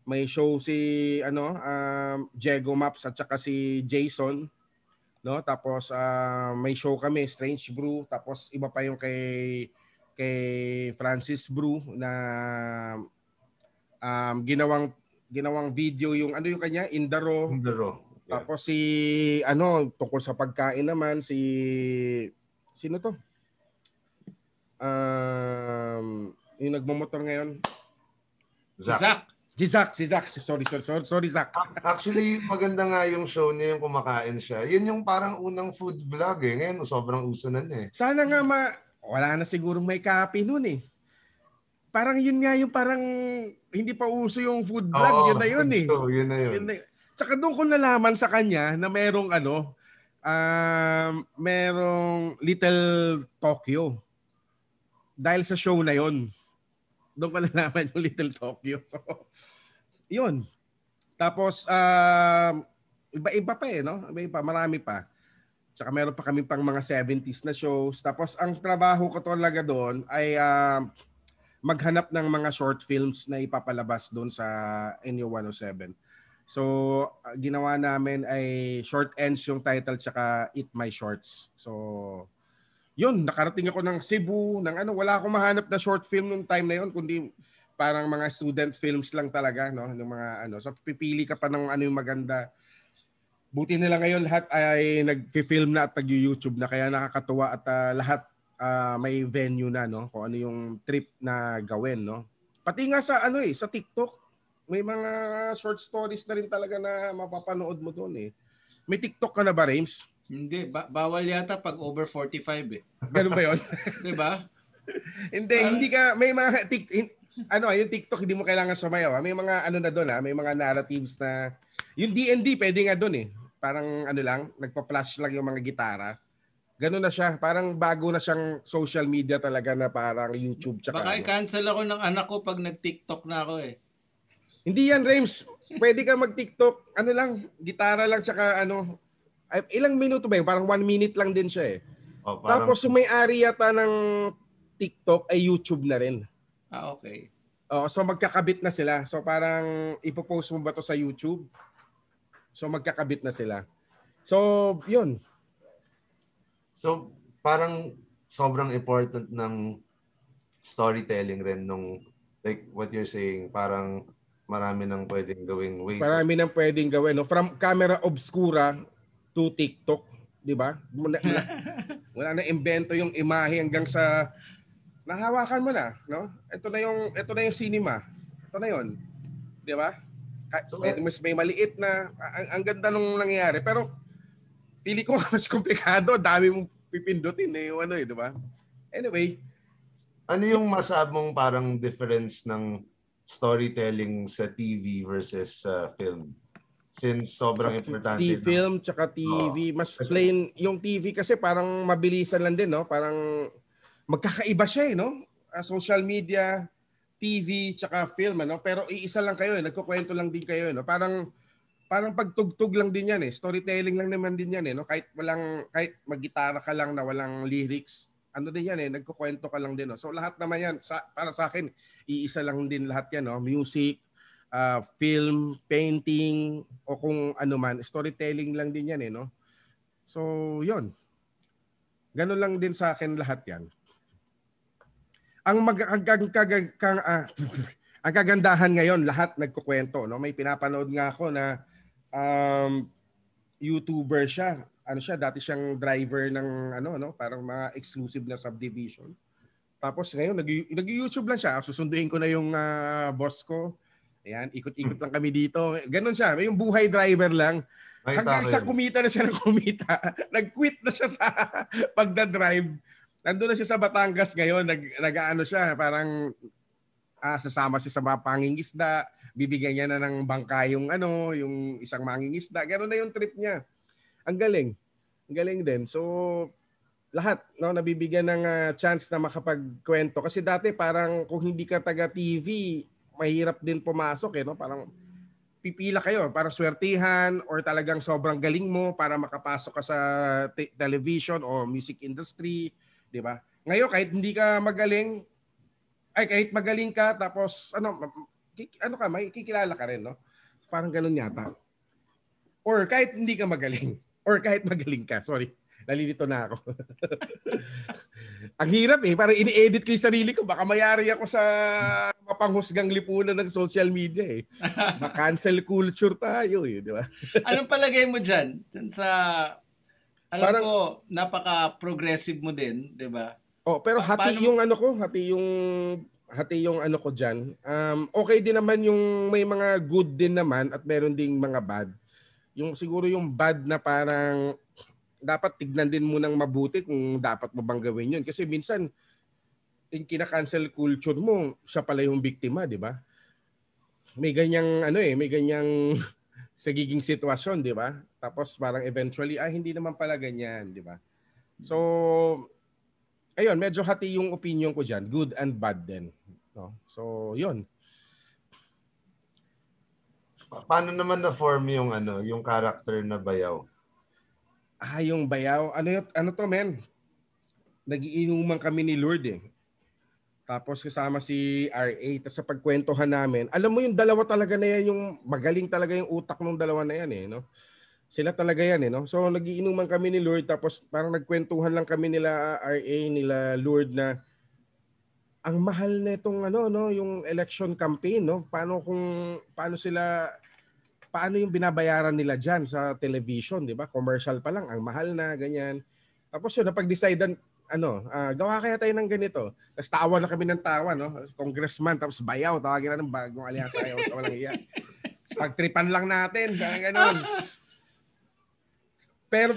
[SPEAKER 3] may show si ano um, Diego Maps at saka si Jason no tapos ah, may show kami Strange Brew tapos iba pa yung kay kay Francis Brew na um, ginawang ginawang video yung ano yung kanya Indaro
[SPEAKER 2] Indaro. Yeah.
[SPEAKER 3] tapos si ano tungkol sa pagkain naman si sino to um yung nagmomotor ngayon
[SPEAKER 1] Si
[SPEAKER 2] Zach.
[SPEAKER 1] Zach.
[SPEAKER 3] Si Zach, si Zach. Sorry, sorry, sorry, sorry Zach.
[SPEAKER 2] Actually, maganda nga yung show niya yung kumakain siya. Yun yung parang unang food vlog eh. Ngayon, sobrang uso na niya eh.
[SPEAKER 3] Sana nga ma... Wala na sigurong may copy nun eh. Parang yun nga yung parang hindi pa uso yung food vlog.
[SPEAKER 2] Oo,
[SPEAKER 3] yun na yun eh.
[SPEAKER 2] So, [LAUGHS] yun na yun.
[SPEAKER 3] Yun na- Tsaka doon ko nalaman sa kanya na merong ano, um, merong Little Tokyo. Dahil sa show na yon doon ko nalaman yung Little Tokyo. [LAUGHS] So, yun. Tapos, um, iba-iba pa eh, no? Iba-iba, marami pa. Tsaka meron pa kami pang mga 70s na shows. Tapos, ang trabaho ko talaga doon ay uh, maghanap ng mga short films na ipapalabas doon sa NU 107. So, uh, ginawa namin ay Short Ends yung title tsaka Eat My Shorts. So, yun, nakarating ako ng Cebu, ng ano, wala akong mahanap na short film nung time na yun, kundi parang mga student films lang talaga, no? Yung mga ano, so pipili ka pa ng ano yung maganda. Buti nila ngayon lahat ay nag-film na at nag-YouTube na kaya nakakatuwa at uh, lahat uh, may venue na, no? Kung ano yung trip na gawin, no? Pati nga sa ano eh, sa TikTok, may mga short stories na rin talaga na mapapanood mo doon eh. May TikTok ka na ba, Rames?
[SPEAKER 1] Hindi, ba- bawal yata pag over 45 eh. [LAUGHS]
[SPEAKER 3] Ganun ba 'yon? [LAUGHS]
[SPEAKER 1] 'Di ba?
[SPEAKER 3] hindi, Parang... hindi ka may mga tik ano, yung TikTok hindi mo kailangan sumayaw. Ha? May mga ano na doon, ha? may mga narratives na yung D&D pwede nga doon eh. Parang ano lang, nagpa-flash lang yung mga gitara. Ganun na siya. Parang bago na siyang social media talaga na parang YouTube. Tsaka
[SPEAKER 1] Baka
[SPEAKER 3] ano.
[SPEAKER 1] i-cancel ako ng anak ko pag nag-TikTok na ako eh.
[SPEAKER 3] Hindi yan, Rames. Pwede ka mag-TikTok. Ano lang, gitara lang tsaka ano. Ay, ilang minuto ba yun? Parang one minute lang din siya eh. Oh, parang... Tapos yung may-ari yata ng TikTok ay YouTube na rin.
[SPEAKER 1] Ah, okay.
[SPEAKER 3] Oh, so magkakabit na sila. So parang ipopost mo ba to sa YouTube? So magkakabit na sila. So, yun.
[SPEAKER 2] So, parang sobrang important ng storytelling rin nung like what you're saying, parang marami nang pwedeng gawing ways.
[SPEAKER 3] Marami nang pwedeng gawin. No? From camera obscura to TikTok, di ba? Wala, wala, wala na invento yung imahe hanggang sa nahawakan mo na, no? Ito na yung ito na yung cinema. Ito na 'yon. Di ba? So, pwede mas may maliit na ang, ang ganda nung nangyayari pero pili ko [LAUGHS] mas komplikado, dami mong pipindutin eh, ano eh, di ba? Anyway,
[SPEAKER 2] ano yung masab mong parang difference ng storytelling sa TV versus sa uh, film? Since sobrang so, importante.
[SPEAKER 3] TV, film, tsaka TV. Oh. Mas plain. Yung TV kasi parang mabilisan lang din, no? Parang magkakaiba siya, eh, no? Uh, social media, TV, tsaka film, ano? Pero iisa lang kayo, eh. Nagkukwento lang din kayo, eh, no? Parang parang pagtugtog lang din yan eh. Storytelling lang naman din yan eh. No? Kahit walang, kahit maggitara ka lang na walang lyrics, ano din yan eh, nagkukwento ka lang din. No? So lahat naman yan, sa, para sa akin, iisa lang din lahat yan. No? Music, uh, film, painting, o kung ano man, storytelling lang din yan eh. No? So, yon Ganun lang din sa akin lahat yan. Ang mag ang, ang, ang, ang, uh, ang kagandahan ngayon, lahat nagkukwento. No? May pinapanood nga ako na um, YouTuber siya ano siya, dati siyang driver ng ano no, parang mga exclusive na subdivision. Tapos ngayon nag nag-YouTube lang siya. Susunduin ko na yung uh, boss ko. Ayan, ikot-ikot lang kami dito. Ganon siya. May yung buhay driver lang. Ay, Hanggang sa kumita na siya ng kumita. [LAUGHS] Nag-quit na siya sa [LAUGHS] pagda-drive. Nandun na siya sa Batangas ngayon. Nag, nag-ano siya, parang ah, sasama siya sa mga pangingisda. Bibigyan niya na ng bangka yung ano, yung isang mangingisda. Ganon na yung trip niya. Ang galing. Ang galing din. So, lahat no nabibigyan ng uh, chance na makapagkwento kasi dati parang kung hindi ka taga TV mahirap din pumasok eh no parang pipila kayo para swertihan or talagang sobrang galing mo para makapasok ka sa te- television o music industry di ba ngayon kahit hindi ka magaling ay kahit magaling ka tapos ano ano ka may kikilala ka rin no parang ganun yata or kahit hindi ka magaling [LAUGHS] Or kahit magaling ka. Sorry. Nalilito na ako. [LAUGHS] Ang hirap eh. Parang ini-edit ko yung sarili ko. Baka mayari ako sa mapanghusgang lipunan ng social media eh. Ma-cancel culture tayo eh. Di ba?
[SPEAKER 1] Anong palagay mo dyan? Dyan sa... Alam Parang, ko, napaka-progressive mo din, di ba?
[SPEAKER 3] Oh, pero pa- hati paano... yung ano ko, hati yung hati yung ano ko diyan. Um okay din naman yung may mga good din naman at meron ding mga bad yung siguro yung bad na parang dapat tignan din mo nang mabuti kung dapat mo bang gawin yun. Kasi minsan, yung kina-cancel culture mo, siya pala yung biktima, di ba? May ganyang, ano eh, may ganyang [LAUGHS] sa giging sitwasyon, di ba? Tapos parang eventually, ay hindi naman pala ganyan, di ba? So, ayun, medyo hati yung opinion ko dyan. Good and bad din. No? So, yun.
[SPEAKER 2] Pa- Paano naman na-form yung ano, yung character na bayaw?
[SPEAKER 3] Ah, yung bayaw. Ano, yun- ano to, men? Nagiinuman kami ni Lord eh. Tapos kasama si RA. Tapos sa pagkwentuhan namin, alam mo yung dalawa talaga na yan, yung magaling talaga yung utak ng dalawa na yan eh. No? Sila talaga yan eh. No? So nagiinuman kami ni Lord tapos parang nagkwentuhan lang kami nila RA, nila Lord na ang mahal na itong ano no yung election campaign no paano kung paano sila paano yung binabayaran nila diyan sa television di ba? Commercial pa lang ang mahal na ganyan. Tapos yun napag-decidean ano ah, gawa kaya tayo ng ganito? Tapos tawa na kami ng tawa no? Congressman tapos bayaw tawagin na ng bagong alyansa ayaw sa walang iya. Pagtripan lang natin parang ganun. Pero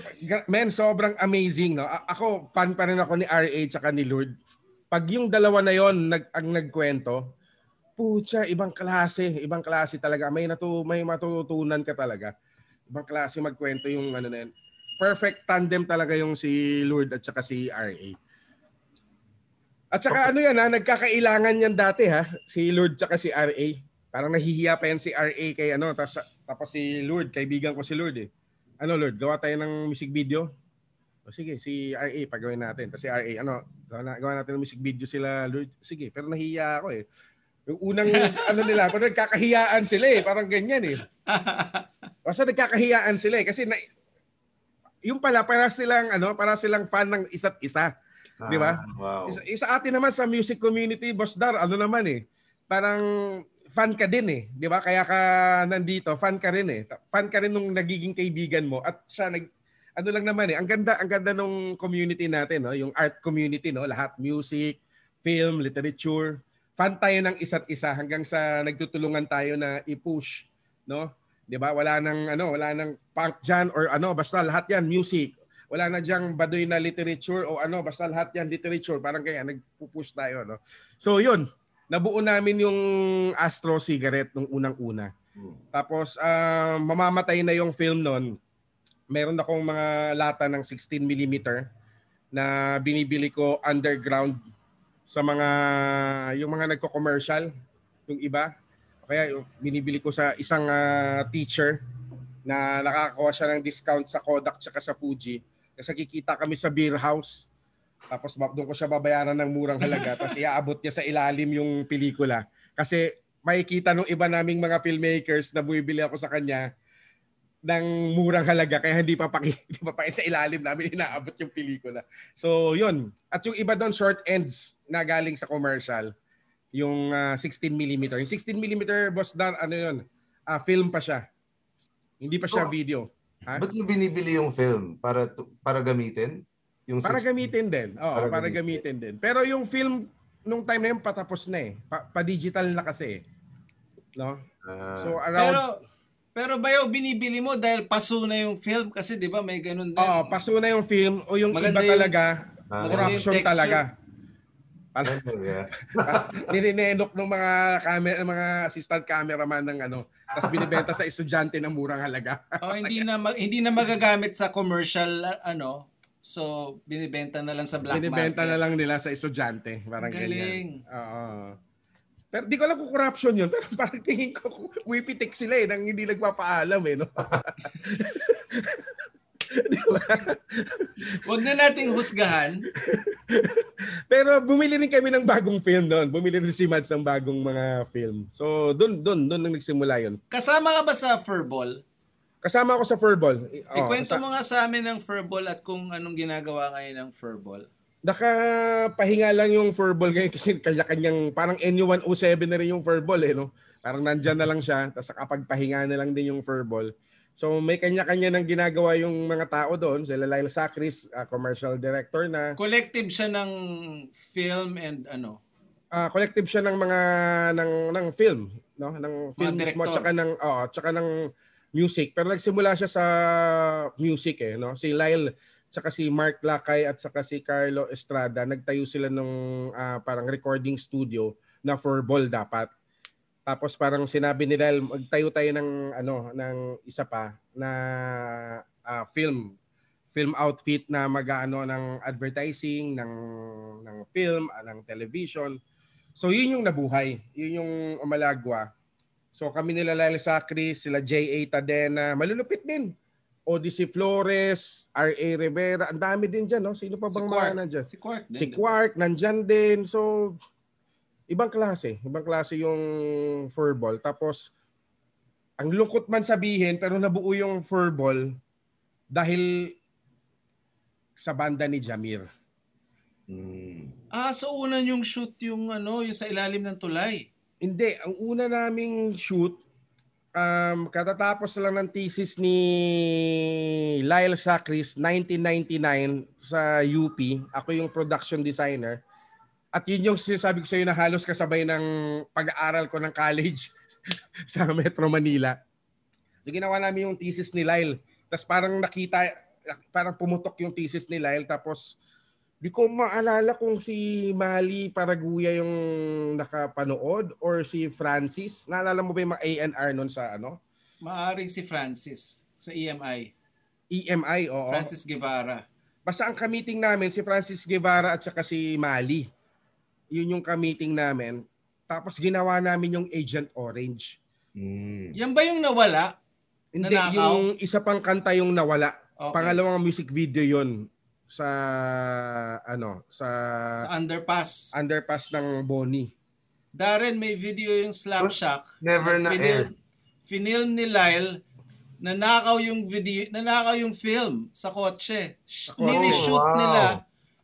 [SPEAKER 3] men sobrang amazing no? A- ako fan pa rin ako ni RA tsaka ni Lord. Pag yung dalawa na yon nag ang nagkwento pucha ibang klase ibang klase talaga may natu may matututunan ka talaga ibang klase magkwento yung ano na yan. perfect tandem talaga yung si Lord at saka si RA at saka ano yan ha nagkakailangan yan dati ha si Lord at saka si RA parang nahihiya pa yan si RA kay ano tapos, tapos si Lord kaibigan ko si Lord eh ano Lord gawa tayo ng music video o sige, si RA, pagawin natin. Kasi RA, ano, gawa, na, gawa natin ng music video sila, Lord. Sige, pero nahiya ako eh. Yung unang, ano nila, parang nagkakahiyaan sila eh. Parang ganyan eh. [LAUGHS] Basta nagkakahiyaan sila eh. Kasi na, yung pala, para silang, ano, para silang fan ng isa't isa. Di ba?
[SPEAKER 2] Ah, wow.
[SPEAKER 3] Isa, isa atin naman sa music community, Boss Dar, ano naman eh, parang fan ka din eh, di ba? Kaya ka nandito, fan ka rin eh. Fan ka rin nung nagiging kaibigan mo at siya nag ano lang naman eh, ang ganda ang ganda nung community natin, no? Yung art community, no? Lahat music, film, literature. Fan tayo ng isa't isa hanggang sa nagtutulungan tayo na i-push, no? 'Di ba? Wala nang ano, wala nang punk diyan or ano, basta lahat 'yan music. Wala na diyang baduy na literature o ano, basta lahat 'yan literature. Parang kaya nagpo-push tayo, no? So 'yun, nabuo namin yung Astro cigarette nung unang-una.
[SPEAKER 2] Hmm.
[SPEAKER 3] Tapos ah, mamamatay na yung film noon. Meron akong mga lata ng 16 mm na binibili ko underground sa mga yung mga nagko-commercial, yung iba. Kaya yung binibili ko sa isang ah, teacher na nakakakuha siya ng discount sa Kodak tsaka sa Fuji. Kasi kikita kami sa beer house. Tapos doon ko siya babayaran ng murang halaga. Tapos iaabot niya sa ilalim yung pelikula. Kasi makikita nung iba naming mga filmmakers na bumibili ako sa kanya ng murang halaga kaya hindi pa paki, [LAUGHS] hindi pa sa ilalim namin inaabot yung pelikula. So, yun. At yung iba doon short ends na galing sa commercial, yung ah, 16 mm. Yung 16 mm boss Dar, ano yun? Ah, film pa siya. Hindi pa siya
[SPEAKER 2] So,
[SPEAKER 3] video. Ha?
[SPEAKER 2] Ba't nyo binibili yung film? Para para gamitin? Yung
[SPEAKER 3] Para
[SPEAKER 2] 16?
[SPEAKER 3] gamitin din. Oo,
[SPEAKER 2] Para
[SPEAKER 3] para,
[SPEAKER 2] gamitin.
[SPEAKER 3] gamitin din. Pero yung film nung time na yun patapos na eh. Pa- Pa-digital na kasi. eh. No?
[SPEAKER 2] Ah,
[SPEAKER 3] So around
[SPEAKER 1] Pero pero bayo binibili mo dahil paso na yung film kasi 'di ba may ganun din.
[SPEAKER 3] Oo, paso na yung film o yung
[SPEAKER 1] Maganda
[SPEAKER 3] iba
[SPEAKER 1] yung-
[SPEAKER 3] talaga,
[SPEAKER 2] ah,
[SPEAKER 3] corruption talaga. Para
[SPEAKER 2] talaga. [LAUGHS]
[SPEAKER 3] nininenok ng mga camera mga assistant cameraman ng ano, tapos binibenta sa estudyante ng murang halaga. [LAUGHS]
[SPEAKER 1] Oh, hindi na ma- hindi na magagamit sa commercial ah, ano. So binibenta na lang sa black
[SPEAKER 3] binibenta
[SPEAKER 1] market.
[SPEAKER 3] na lang nila sa estudyante, parang
[SPEAKER 1] Ang galing.
[SPEAKER 3] ganyan. Oo. Pero di ko alam kung corruption yun. [LAUGHS] Pero parang tingin ko, wipitik sila eh, nang hindi nagpapaalam eh. No? [LAUGHS] Di ba?
[SPEAKER 1] Huwag na nating husgahan. [LAUGHS]
[SPEAKER 3] Pero bumili rin kami ng bagong film doon. Bumili rin si Mads ng bagong mga film. So doon, doon, doon nang nagsimula yun.
[SPEAKER 1] Kasama ka ba sa Furball?
[SPEAKER 3] Kasama ako sa Furball. Oo,
[SPEAKER 1] Ikwento
[SPEAKER 3] kasa-
[SPEAKER 1] mo nga sa amin ng Furball at kung anong ginagawa ngayon ng Furball.
[SPEAKER 3] Nakapahinga lang yung Furball ngayon kasi kanya-kanyang parang NU107 na rin yung Furball eh. No? Parang nandyan na lang siya. Tapos nakapagpahinga na lang din yung Furball. So may kanya-kanya ng ginagawa yung mga tao doon. Sila Lyle Sacris, ah, commercial director na.
[SPEAKER 1] Collective siya ng film and ano.
[SPEAKER 3] Ah, collective siya ng mga ng ng film, no? Ng film mismo tsaka ng oh, tsaka ng music. Pero nagsimula siya sa music eh, no? Si Lyle tsaka si Mark Lakay at saka si Carlo Estrada nagtayo sila ng ah, parang recording studio na for ball dapat. Tapos parang sinabi nila magtayo tayo ng ano ng isa pa na ah, film film outfit na mag-ano ng advertising ng ng film, ah, ng television. So yun yung nabuhay. Yun yung umalagwa. So kami nila Lyle Sacris, sila J.A. Tadena, malulupit din. Odyssey Flores, R.A. Rivera, ang dami din dyan, no? Sino pa
[SPEAKER 1] Si
[SPEAKER 3] bang
[SPEAKER 1] Quark.
[SPEAKER 3] mga nandyan?
[SPEAKER 1] Si Quark din.
[SPEAKER 3] Si? Quark, nandyan din. So, ibang klase. Ibang klase yung furball. Tapos, ang lungkot man sabihin, pero nabuo yung furball dahil sa banda ni Jamir.
[SPEAKER 2] Mm.
[SPEAKER 1] Ah, so una yung shoot yung ano, yung sa ilalim ng tulay.
[SPEAKER 3] Hindi, ang una naming shoot, um, katatapos lang ng thesis ni Lyle Sacris, 1999 sa UP. Ako yung production designer. At yun yung sinasabi ko sa iyo na halos kasabay ng pag-aaral ko ng college [LAUGHS] sa Metro Manila. So ginawa namin yung thesis ni Lyle. Tapos parang nakita, parang pumutok yung thesis ni Lyle. Tapos di ko maalala kung si Mali Paraguya yung nakapanood or si Francis. Naalala mo ba yung mga A&R nun sa ano?
[SPEAKER 1] Maaring si Francis sa EMI.
[SPEAKER 3] EMI, oo.
[SPEAKER 1] Francis Guevara.
[SPEAKER 3] Basta ang kamiting namin, si Francis Guevara at saka si Mali. Yun yung kamiting namin. Tapos ginawa namin yung Agent Orange.
[SPEAKER 2] Mm.
[SPEAKER 1] Yan ba yung nawala?
[SPEAKER 3] Hindi,
[SPEAKER 1] Nanakaw?
[SPEAKER 3] yung isa pang kanta yung nawala.
[SPEAKER 1] Okay.
[SPEAKER 3] Pangalawang music video yon sa ano sa,
[SPEAKER 1] Sa underpass.
[SPEAKER 3] underpass ng Bonnie.
[SPEAKER 1] Darren, may video yung Slapshack.
[SPEAKER 2] Never na air.
[SPEAKER 1] Finilm ni Lyle nanakaw yung video, nanakaw yung film sa kotse. Sh-
[SPEAKER 3] kotse.
[SPEAKER 1] Nireshoot
[SPEAKER 2] Wow.
[SPEAKER 1] nila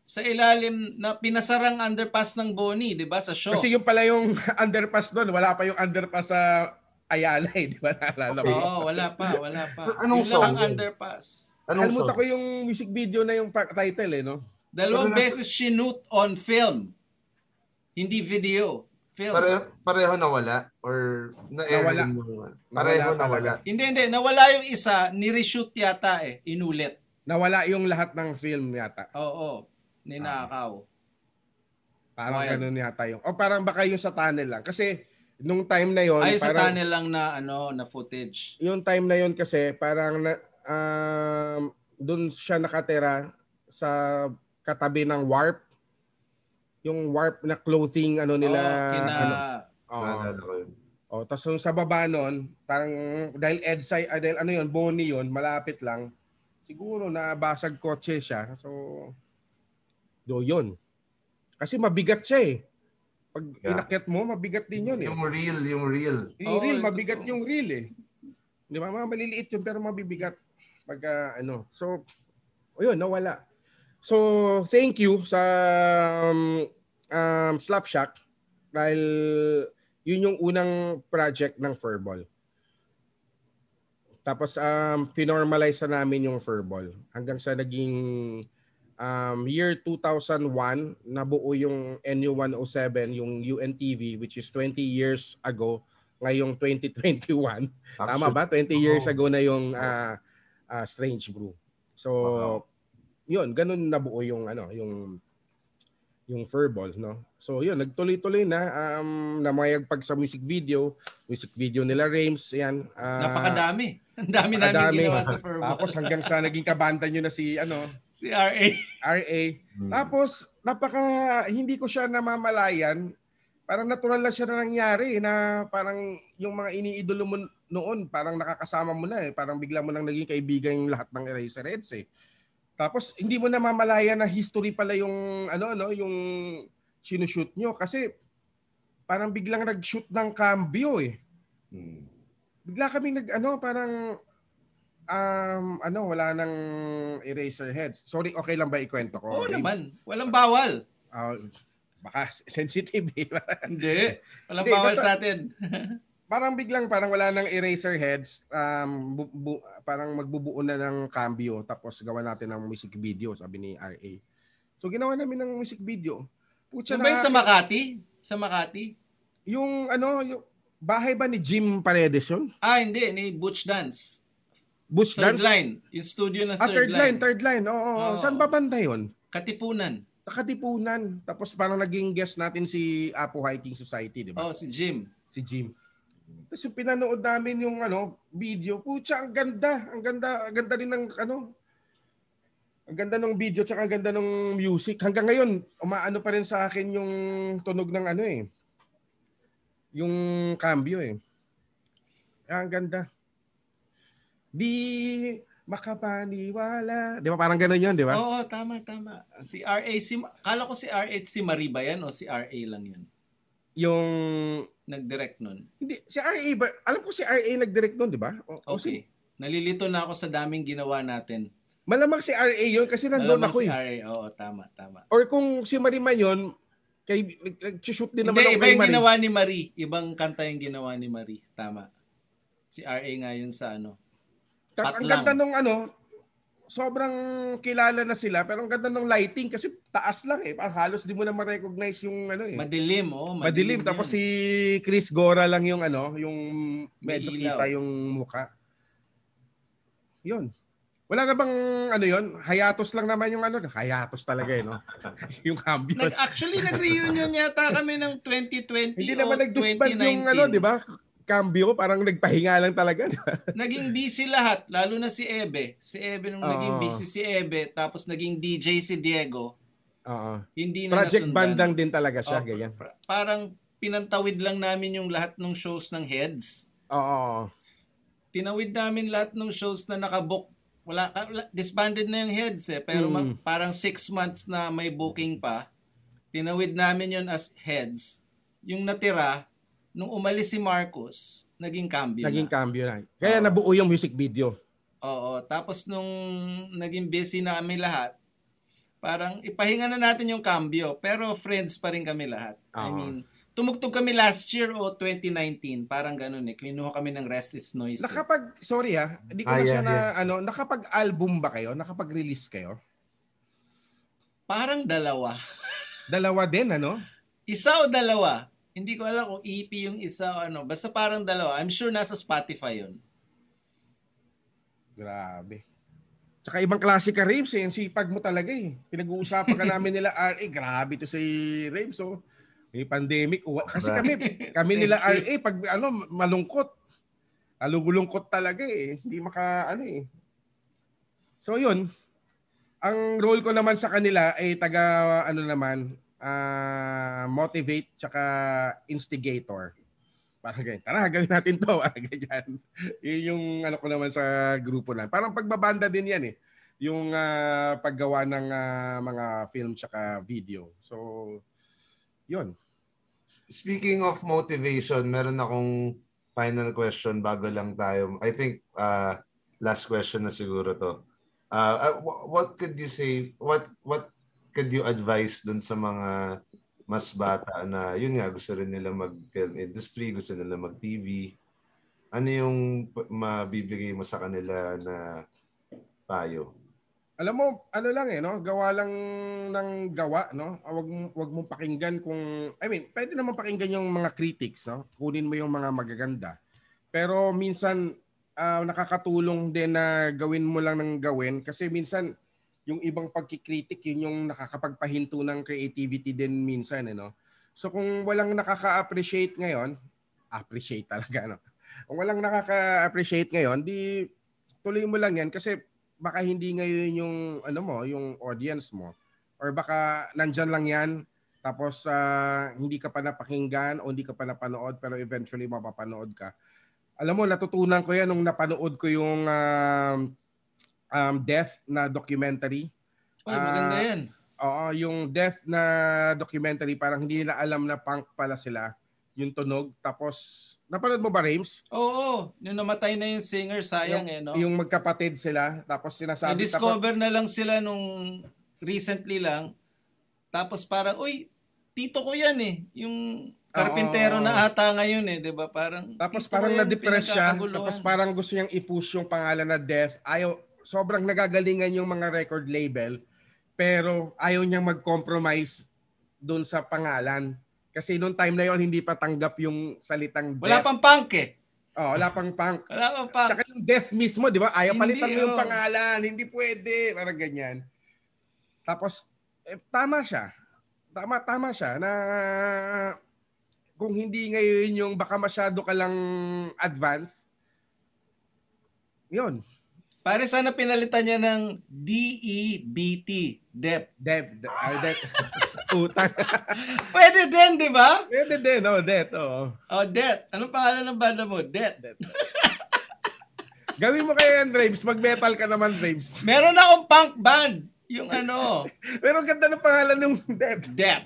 [SPEAKER 1] sa ilalim na pinasarang underpass ng Bonnie, 'di ba, sa show.
[SPEAKER 3] Kasi yung pala yung [LAUGHS] underpass doon, wala pa yung underpass sa Ayala eh, di ba? Naalala mo?
[SPEAKER 1] Oo, wala pa, wala pa.
[SPEAKER 2] Anong
[SPEAKER 1] Yun lang ang
[SPEAKER 2] song yun?
[SPEAKER 1] underpass.
[SPEAKER 2] Anong
[SPEAKER 3] Nakalimutan
[SPEAKER 2] song?
[SPEAKER 3] ko yung music video na yung title eh, no?
[SPEAKER 1] Dalawang
[SPEAKER 2] Pero
[SPEAKER 1] beses shoot on film. Hindi video. Film.
[SPEAKER 2] Pareho, pareho nawala? Or na-air
[SPEAKER 3] Nawala.
[SPEAKER 2] yung- Pareho
[SPEAKER 3] Nawala
[SPEAKER 2] nawala.
[SPEAKER 1] Hindi, hindi. Nawala yung isa, nireshoot yata eh. Inulit.
[SPEAKER 3] Nawala yung lahat ng film yata.
[SPEAKER 1] Oo, ninakaw.
[SPEAKER 3] Parang
[SPEAKER 1] Wild.
[SPEAKER 3] ganun yata yung. O parang baka yung sa tunnel lang. Kasi nung time na yon
[SPEAKER 1] Ay, sa
[SPEAKER 3] parang,
[SPEAKER 1] tunnel lang na, ano, na footage.
[SPEAKER 3] yung time na yon kasi parang na, um, doon siya nakatira sa katabi ng warp. Yung warp na clothing ano nila.
[SPEAKER 1] Oo, kina,
[SPEAKER 3] ano,
[SPEAKER 2] ko yun.
[SPEAKER 3] Oh, tapos yung sa baba nun, parang dahil EDSA, ah, dahil ano yun, Bonnie yun, malapit lang. Siguro nabasag kotse siya. So, do yun. Kasi mabigat siya eh. Pag
[SPEAKER 2] Yeah.
[SPEAKER 3] inakyat mo, mabigat din yun eh.
[SPEAKER 2] Yung real, yung real.
[SPEAKER 3] Yung
[SPEAKER 1] ito
[SPEAKER 3] mabigat yung reel eh. Di ba? Mga maliliit yun pero mabibigat. Pag ah, ano. So, ayun, nawala. So, thank you sa um, um, Slapshack dahil yun yung unang project ng Furball. Tapos, um, finormalize na namin yung Furball. Hanggang sa naging um, year 2001, nabuo yung NU107, yung UNTV, which is 20 years ago, ngayong 2021. Tama ba? 20 years ago na yung ah, ah, Strange Brew. So,
[SPEAKER 2] Wow.
[SPEAKER 3] yun, ganun nabuo yung ano, yung yung furball, no? So, yun, nagtuloy-tuloy na um namayag pag sa music video, music video nila Rames, yan. ah,
[SPEAKER 1] napakadami. Ang dami namin ginawa sa Furball.
[SPEAKER 3] Tapos hanggang sa naging kabanda nyo na si ano,
[SPEAKER 1] si RA.
[SPEAKER 3] RA.
[SPEAKER 2] Mm.
[SPEAKER 3] Tapos, napaka, hindi ko siya namamalayan. Parang natural lang siya na nangyari na parang yung mga iniidolo mo noon, parang nakakasama mo na eh. Parang bigla mo nang naging kaibigan yung lahat ng Eraserheads eh. Tapos, hindi mo namamalayan na history pala yung, ano, ano, yung sinushoot nyo. Kasi, parang biglang nag-shoot ng cambio eh.
[SPEAKER 2] Mm.
[SPEAKER 3] Bigla kami nag, ano, parang, um, ano, wala nang Eraserheads. Sorry, okay lang ba ikwento ko?
[SPEAKER 1] Oo
[SPEAKER 3] Raves?
[SPEAKER 1] naman. Walang bawal.
[SPEAKER 3] Ah, baka [LAUGHS] sensitive eh.
[SPEAKER 1] Hindi. [LAUGHS] Walang bawal sa atin. [LAUGHS]
[SPEAKER 3] parang biglang parang wala nang eraser heads, um, bu- bu- parang magbubuo na ng cambio tapos gawa natin ng music video, sabi ni RA. So ginawa namin ng music video. Putya
[SPEAKER 1] Yung ba yung sa
[SPEAKER 3] na,
[SPEAKER 1] Makati? Sa Makati?
[SPEAKER 3] yung ano, yung bahay ba ni Jim Paredes yun?
[SPEAKER 1] Ah, hindi. Ni Butch Dance.
[SPEAKER 3] Bush
[SPEAKER 1] Third
[SPEAKER 3] Dance?
[SPEAKER 1] line. Yung studio na
[SPEAKER 3] Ah,
[SPEAKER 1] third,
[SPEAKER 3] third line, third line. Oo, oo.
[SPEAKER 1] Oo.
[SPEAKER 3] Saan ba banda yun?
[SPEAKER 1] Katipunan.
[SPEAKER 3] Nakatipunan. Tapos parang naging guest natin si Apo Hiking Society, di ba?
[SPEAKER 1] Oh, si Jim.
[SPEAKER 3] Si Jim. Tapos yung pinanood namin yung ano, video, putya, ang ganda. Ang ganda, ang ganda rin ng ano, ang ganda ng video tsaka ang ganda ng music. Hanggang ngayon, umaano pa rin sa akin yung tunog ng ano eh. Yung cambio eh. Ah, ang ganda. Di makapaniwala. Di ba parang ganun yun, di ba?
[SPEAKER 1] Oo, tama, tama. Si RA, si, kala ko si RA si Marie ba yan o si RA lang yun?
[SPEAKER 3] Yung,
[SPEAKER 1] Nag-direct nun.
[SPEAKER 3] hindi, si RA ba? Alam ko si RA nag-direct doon, di ba? O, o si-
[SPEAKER 1] Okay. Nalilito na ako sa daming ginawa natin.
[SPEAKER 3] Malamang si RA yun kasi nandun
[SPEAKER 1] Malamang
[SPEAKER 3] ako
[SPEAKER 1] si
[SPEAKER 3] eh.
[SPEAKER 1] RA, oo, tama, tama.
[SPEAKER 3] Or kung si Marima yun, kay, nag- nag-shoot din naman
[SPEAKER 1] Hindi,
[SPEAKER 3] ako
[SPEAKER 1] iba yung
[SPEAKER 3] Marie.
[SPEAKER 1] ginawa ni Marie. Ibang kanta yung ginawa ni Marie. Tama. Si RA nga yun sa ano.
[SPEAKER 3] Tapos ang ganda nung ano, sobrang kilala na sila pero ang ganda ng lighting kasi taas lang eh. Parang halos di mo na ma-recognize yung ano eh.
[SPEAKER 1] Madilim, oh.
[SPEAKER 3] Madilim.
[SPEAKER 1] yun.
[SPEAKER 3] Tapos si Chris Gora lang yung ano, yung medyo kita yung muka. Yun. Wala na bang ano yun? Hayatos lang naman yung ano. Hayatos talaga eh, no? [LAUGHS] yung cambio.
[SPEAKER 1] Nag, actually, nag-reunion yata kami ng 2020
[SPEAKER 3] Hindi naman nag-disband
[SPEAKER 1] 2019.
[SPEAKER 3] yung ano, di ba? Cambio, parang nagpahinga lang talaga. [LAUGHS]
[SPEAKER 1] Naging busy lahat, lalo na si Ebe. Si Ebe nung
[SPEAKER 3] Oo.
[SPEAKER 1] naging busy si Ebe, tapos naging DJ si Diego,
[SPEAKER 3] Oo.
[SPEAKER 1] hindi na
[SPEAKER 3] Project
[SPEAKER 1] nasundan.
[SPEAKER 3] bandang din talaga siya,
[SPEAKER 1] Oh,
[SPEAKER 3] ganyan.
[SPEAKER 1] Pa- Parang pinantawid lang namin yung lahat ng shows ng heads.
[SPEAKER 3] Oo.
[SPEAKER 1] Tinawid namin lahat ng shows na nakabook. Wala, wala- disbanded na yung heads eh. Pero ma-
[SPEAKER 3] Mm.
[SPEAKER 1] parang six months na may booking pa. Tinawid namin yun as heads. Yung natira, nung umalis si Marcos, naging cambio
[SPEAKER 3] Naging
[SPEAKER 1] na.
[SPEAKER 3] cambio na. Kaya
[SPEAKER 1] Oo.
[SPEAKER 3] nabuo yung music video.
[SPEAKER 1] Oo. Tapos nung naging busy na kami lahat, parang ipahinga na natin yung cambio. Pero friends pa rin kami lahat. I
[SPEAKER 3] Oo.
[SPEAKER 1] mean, tumugtog kami last year o 2019. Parang ganun eh. Kinuha kami ng Restless Noise. eh.
[SPEAKER 3] Nakapag, sorry ah, hindi ko
[SPEAKER 2] Ah,
[SPEAKER 3] na
[SPEAKER 2] yeah,
[SPEAKER 3] siya na, ano, nakapag-album ba kayo? Nakapag-release kayo?
[SPEAKER 1] Parang dalawa. [LAUGHS]
[SPEAKER 3] Dalawa din, ano?
[SPEAKER 1] Isa o dalawa? Hindi ko alam kung EP yung isa o ano. Basta parang dalawa. I'm sure nasa Spotify yun.
[SPEAKER 3] Grabe. Tsaka ibang klase ka, Raves, eh. Ang sipag mo talaga, eh. Pinag-uusapan ka [LAUGHS] namin nila, RA, grabe to si Raves, oh. May pandemic. Kasi kami, kami nila RA, pag ano, malungkot. Alugulungkot talaga, eh. Hindi maka, ano, eh. So, yun. Ang role ko naman sa kanila ay taga, ano naman, ah, motivate tsaka instigator. Parang ganyan. Tara, gawin natin to. [LAUGHS] Parang ganyan. Yun yung ano ko naman sa grupo na. Parang pagbabanda din yan eh. Yung ah, paggawa ng ah, mga film tsaka video. So, yun.
[SPEAKER 2] Speaking of motivation, meron akong final question bago lang tayo. I think uh, last question na siguro to. Uh, uh, wh- what could you say, what what could you advise dun sa mga mas bata na yun nga gusto rin nila mag-film industry, gusto nila mag-TV. Ano yung mabibigay mo sa kanila na payo?
[SPEAKER 3] Alam mo, ano lang eh, no? Gawa lang ng gawa, no? Ah, Wag, wag mong pakinggan kung... I mean, pwede naman pakinggan yung mga critics, no? Kunin mo yung mga magaganda. Pero minsan, ah, nakakatulong din na gawin mo lang ng gawin. Kasi minsan, yung ibang pagkikritik, yun yung nakakapagpahinto ng creativity din minsan, eh, no? So kung walang nakaka-appreciate ngayon, appreciate talaga, no? Kung walang nakaka-appreciate ngayon, di tuloy mo lang yan kasi baka hindi ngayon yung ano mo, yung audience mo. Or baka nandyan lang yan tapos ah, hindi ka pa napakinggan o hindi ka pa napanood pero eventually mapapanood ka. Alam mo, natutunan ko yan nung napanood ko yung um, um, Death na documentary.
[SPEAKER 1] Uy, maganda
[SPEAKER 3] Ah,
[SPEAKER 1] yan.
[SPEAKER 3] Oo, yung Death na documentary, parang hindi nila alam na punk pala sila yung tunog. Tapos, napanood mo ba, Rames?
[SPEAKER 1] Oo, yung namatay na yung singer, sayang eh, no?
[SPEAKER 3] Yung magkapatid sila. Tapos sinasabi...
[SPEAKER 1] Na-discover na lang sila nung recently lang. Tapos parang, uy, tito ko yan eh. Yung karpintero
[SPEAKER 3] Oo.
[SPEAKER 1] na ata ngayon eh, 'di ba? Parang
[SPEAKER 3] Tapos parang na-depress siya. Tapos parang gusto niyang i-push yung pangalan na Death. Ayaw, sobrang nagagalingan yung mga record label. Pero ayaw niyang mag-compromise doon sa pangalan. Kasi noong time na yon hindi pa tanggap yung salitang
[SPEAKER 1] Wala
[SPEAKER 3] death.
[SPEAKER 1] pang punk eh.
[SPEAKER 3] Oh, wala pang punk.
[SPEAKER 1] Wala pang punk.
[SPEAKER 3] Tsaka yung death mismo, di ba? Ayaw
[SPEAKER 1] Hindi,
[SPEAKER 3] palitan mo yung
[SPEAKER 1] oh.
[SPEAKER 3] pangalan. Hindi pwede. Parang ganyan. Tapos, eh, tama siya. Tama, tama siya na kung hindi ngayon yung baka masyado ka lang advance, yun.
[SPEAKER 1] Pare, sana pinalitan niya ng D-E-B-T. Dep.
[SPEAKER 3] Deb, de, ay, det. [LAUGHS] Utang.
[SPEAKER 1] Pwede din, di ba?
[SPEAKER 3] Pwede din, oh, det, oh.
[SPEAKER 1] Oh, Det. Anong pangalan ng banda mo? Det. [LAUGHS]
[SPEAKER 3] Gawin mo kayo yan, Raves. Mag-metal ka naman, Raves.
[SPEAKER 1] Meron akong punk band. Yung ano, [LAUGHS]
[SPEAKER 3] Pero ang ganda ng pangalan ng Deb.
[SPEAKER 1] Dep.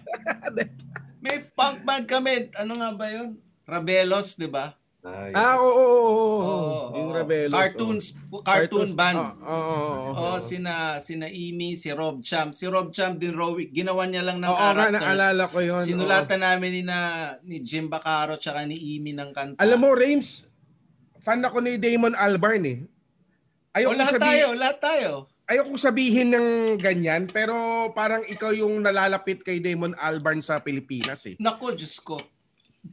[SPEAKER 1] May punk band kami. Ano nga ba yun? Rabelos, di ba?
[SPEAKER 2] Ay,
[SPEAKER 3] Ah, oo, oo, oo. oo.
[SPEAKER 1] Oo,
[SPEAKER 3] yung
[SPEAKER 1] oo.
[SPEAKER 3] Rabelos.
[SPEAKER 1] Cartoons,
[SPEAKER 3] oo.
[SPEAKER 1] cartoon band.
[SPEAKER 3] Oo, oo, oo.
[SPEAKER 1] Oh, sina sina Amy, si Rob Champ. Si Rob Champ din Rowick, ginawa niya lang ng
[SPEAKER 3] Oo
[SPEAKER 1] characters.
[SPEAKER 3] naalala ko yun.
[SPEAKER 1] Sinulatan namin ni na ni Jim Bacaro tsaka ni Amy ng kanta.
[SPEAKER 3] oo. Alam mo, Rames, fan ako ni Damon Albarn eh.
[SPEAKER 1] o
[SPEAKER 3] Ayoko
[SPEAKER 1] lahat
[SPEAKER 3] sabi-
[SPEAKER 1] tayo, lahat tayo.
[SPEAKER 3] ayoko sabihin ng ganyan, pero parang ikaw yung nalalapit kay Damon Albarn sa Pilipinas eh.
[SPEAKER 1] Nako, Diyos ko.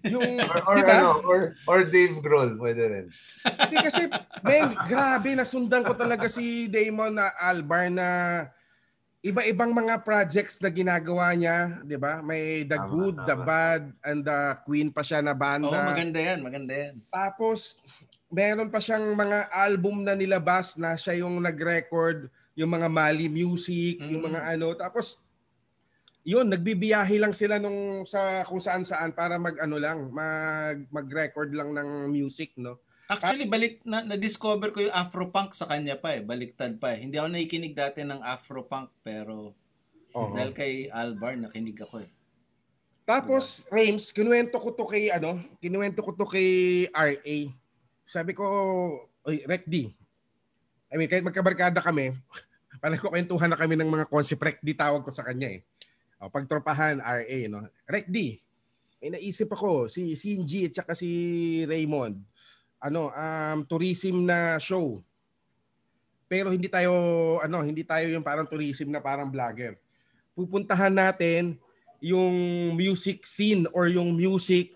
[SPEAKER 3] Yung,
[SPEAKER 2] or, or,
[SPEAKER 3] di ba?
[SPEAKER 2] ano, or, or Dave Grohl, pwede rin.
[SPEAKER 3] Hindi kasi, men, grabe, nasundan ko talaga si Damon na Albarn na iba-ibang mga projects na ginagawa niya, 'di ba? May The
[SPEAKER 2] Tama,
[SPEAKER 3] Good, The
[SPEAKER 2] tama.
[SPEAKER 3] Bad, and The Queen pa siya na
[SPEAKER 1] Oo,
[SPEAKER 3] banda.
[SPEAKER 1] maganda yan, maganda yan.
[SPEAKER 3] Tapos meron pa siyang mga album na nilabas na siya yung nag-record yung mga Mali music, yung
[SPEAKER 1] Mm.
[SPEAKER 3] mga ano. Tapos yun, nagbibiyahe lang sila nung sa kung saan-saan para mag ano lang, mag mag-record lang ng music, no?
[SPEAKER 1] Actually, balik na na-discover ko yung Afropunk sa kanya pa eh. Baliktad pa eh. Hindi ako nakikinig dati ng Afropunk pero
[SPEAKER 3] Oo.
[SPEAKER 1] dahil kay Albar nakinig ako eh.
[SPEAKER 3] Tapos, Rames, kinuwento ko to kay, ano, kinuwento ko to kay RA. Sabi ko, oy, Rec D. I mean, kahit magkabarkada kami, [LAUGHS] parang ko kwentuhan na kami ng mga concept. Rec D tawag ko sa kanya eh. O, pagtropahan, RA, no? Rec D, may naisip ako, si Sinji at saka si Raymond, ano, um, tourism na show. Pero hindi tayo, ano, hindi tayo yung parang tourism na parang vlogger. Pupuntahan natin yung music scene or yung music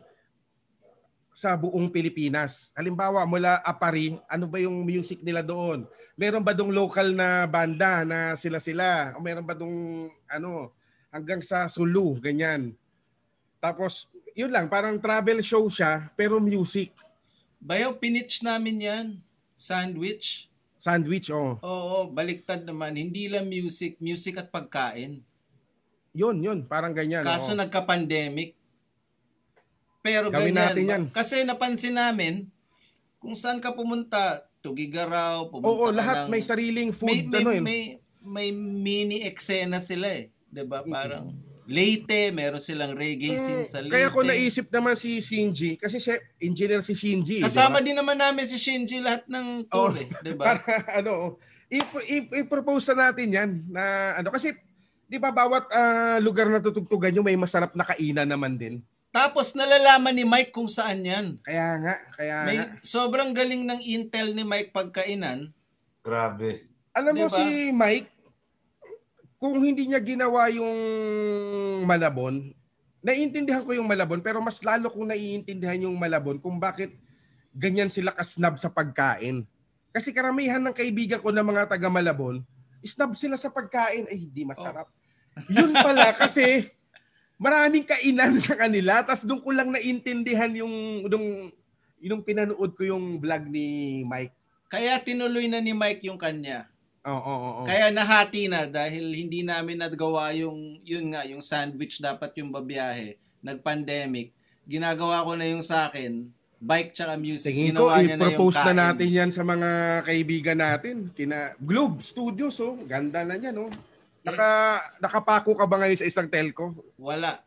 [SPEAKER 3] sa buong Pilipinas. Halimbawa, mula Apari, ano ba yung music nila doon? Meron ba dong local na banda na sila-sila? O meron ba dong ano, hanggang sa Sulu, ganyan. Tapos, yun lang, parang travel show siya, pero music.
[SPEAKER 1] Bayaw, pinitch namin yan. Sandwich.
[SPEAKER 3] Sandwich, oh.
[SPEAKER 1] Oo, baliktad naman. Hindi lang music, music at pagkain.
[SPEAKER 3] Yun, yun, parang ganyan.
[SPEAKER 1] Kaso
[SPEAKER 3] oh.
[SPEAKER 1] nagka-pandemic. Pero
[SPEAKER 3] Gawin
[SPEAKER 1] ganyan.
[SPEAKER 3] natin yan.
[SPEAKER 1] Kasi napansin namin, kung saan ka pumunta, Tugigaraw, pumunta
[SPEAKER 3] Oo, lahat
[SPEAKER 1] ng-
[SPEAKER 3] may sariling
[SPEAKER 1] may,
[SPEAKER 3] food,
[SPEAKER 1] may,
[SPEAKER 3] ano yun.
[SPEAKER 1] may, may mini eksena sila eh. 'Di ba Parang Leyte, meron silang reggae scene sa Leyte.
[SPEAKER 3] Mm, Kaya ko naisip naman si Shinji, kasi siya, engineer si Shinji.
[SPEAKER 1] Kasama
[SPEAKER 3] ba?
[SPEAKER 1] din naman namin si Shinji lahat ng tour
[SPEAKER 3] Oh.
[SPEAKER 1] eh. 'di ba
[SPEAKER 3] Para [LAUGHS] ano, i-propose na natin yan na ano kasi 'di ba bawat ah, lugar na tutugtugan nyo may masarap na kainan naman din.
[SPEAKER 1] Tapos nalalaman ni Mike kung saan yan.
[SPEAKER 3] Kaya nga, kaya
[SPEAKER 1] May
[SPEAKER 3] nga.
[SPEAKER 1] sobrang galing ng intel ni Mike pagkainan.
[SPEAKER 2] Grabe.
[SPEAKER 3] Alam mo
[SPEAKER 1] Diba?
[SPEAKER 3] si Mike, kung hindi niya ginawa yung Malabon, naiintindihan ko yung Malabon, pero mas lalo kong naiintindihan yung Malabon kung bakit ganyan sila kasnab sa pagkain. Kasi karamihan ng kaibigan ko na mga taga Malabon, snub sila sa pagkain. Ay, hindi masarap. Yun pala [LAUGHS] kasi maraming kainan sa kanila. Tapos doon ko lang naintindihan yung, yung, yung pinanood ko yung vlog ni Mike.
[SPEAKER 1] Kaya tinuloy na ni Mike yung kanya.
[SPEAKER 3] Oo, oo, oo.
[SPEAKER 1] Kaya nahati na dahil hindi namin nagawa yung yun nga yung sandwich dapat yung babiyahe. Nag-pandemic. Ginagawa ko na yung sa akin, bike tsaka music.
[SPEAKER 3] Tingin ko,
[SPEAKER 1] Ginawa niya na yung
[SPEAKER 3] i-propose na
[SPEAKER 1] kain.
[SPEAKER 3] natin yan sa mga kaibigan natin. Kina Globe Studios, oh. Ganda na yan, oh. Naka, nakapako ka ba ngayon sa isang telco?
[SPEAKER 1] Wala.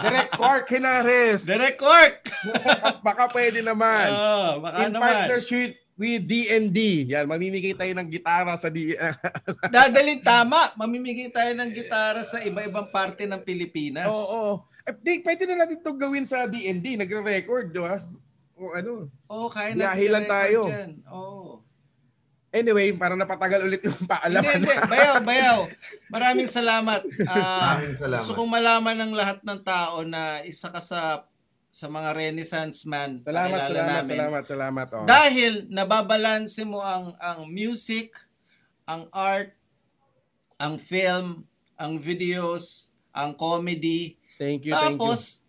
[SPEAKER 3] Direct Quark Henares.
[SPEAKER 1] Direct work! [LAUGHS]
[SPEAKER 3] Baka pwede naman.
[SPEAKER 1] Oh, baka
[SPEAKER 3] In
[SPEAKER 1] naman.
[SPEAKER 3] partnership with D&D. Yan, mamimigay tayo ng gitara sa D... [LAUGHS]
[SPEAKER 1] Dadalhin tama. Mamimigay tayo ng gitara sa iba-ibang parte ng Pilipinas.
[SPEAKER 3] Oo, oo. Eh, di, pwede na natin itong gawin sa D&D. Nagre-record, di ba? O ano.
[SPEAKER 1] Oo, kaya
[SPEAKER 3] Biyahe
[SPEAKER 1] natin
[SPEAKER 3] lang
[SPEAKER 1] i-record
[SPEAKER 3] tayo.
[SPEAKER 1] yan. Oo.
[SPEAKER 3] Anyway, para napatagal ulit yung
[SPEAKER 1] Hindi,
[SPEAKER 3] paalaman.
[SPEAKER 1] hindi. Bayaw, bayaw. Maraming salamat. [LAUGHS] Ah,
[SPEAKER 2] Maraming salamat.
[SPEAKER 1] Gusto kong malaman ng lahat ng tao na isa ka sa sa mga Renaissance man.
[SPEAKER 3] Salamat, salamat,
[SPEAKER 1] namin.
[SPEAKER 3] salamat, salamat. Oh.
[SPEAKER 1] Dahil nababalanse mo ang ang music, ang art, ang film, ang videos, ang comedy.
[SPEAKER 3] Thank you, thank you.
[SPEAKER 1] Tapos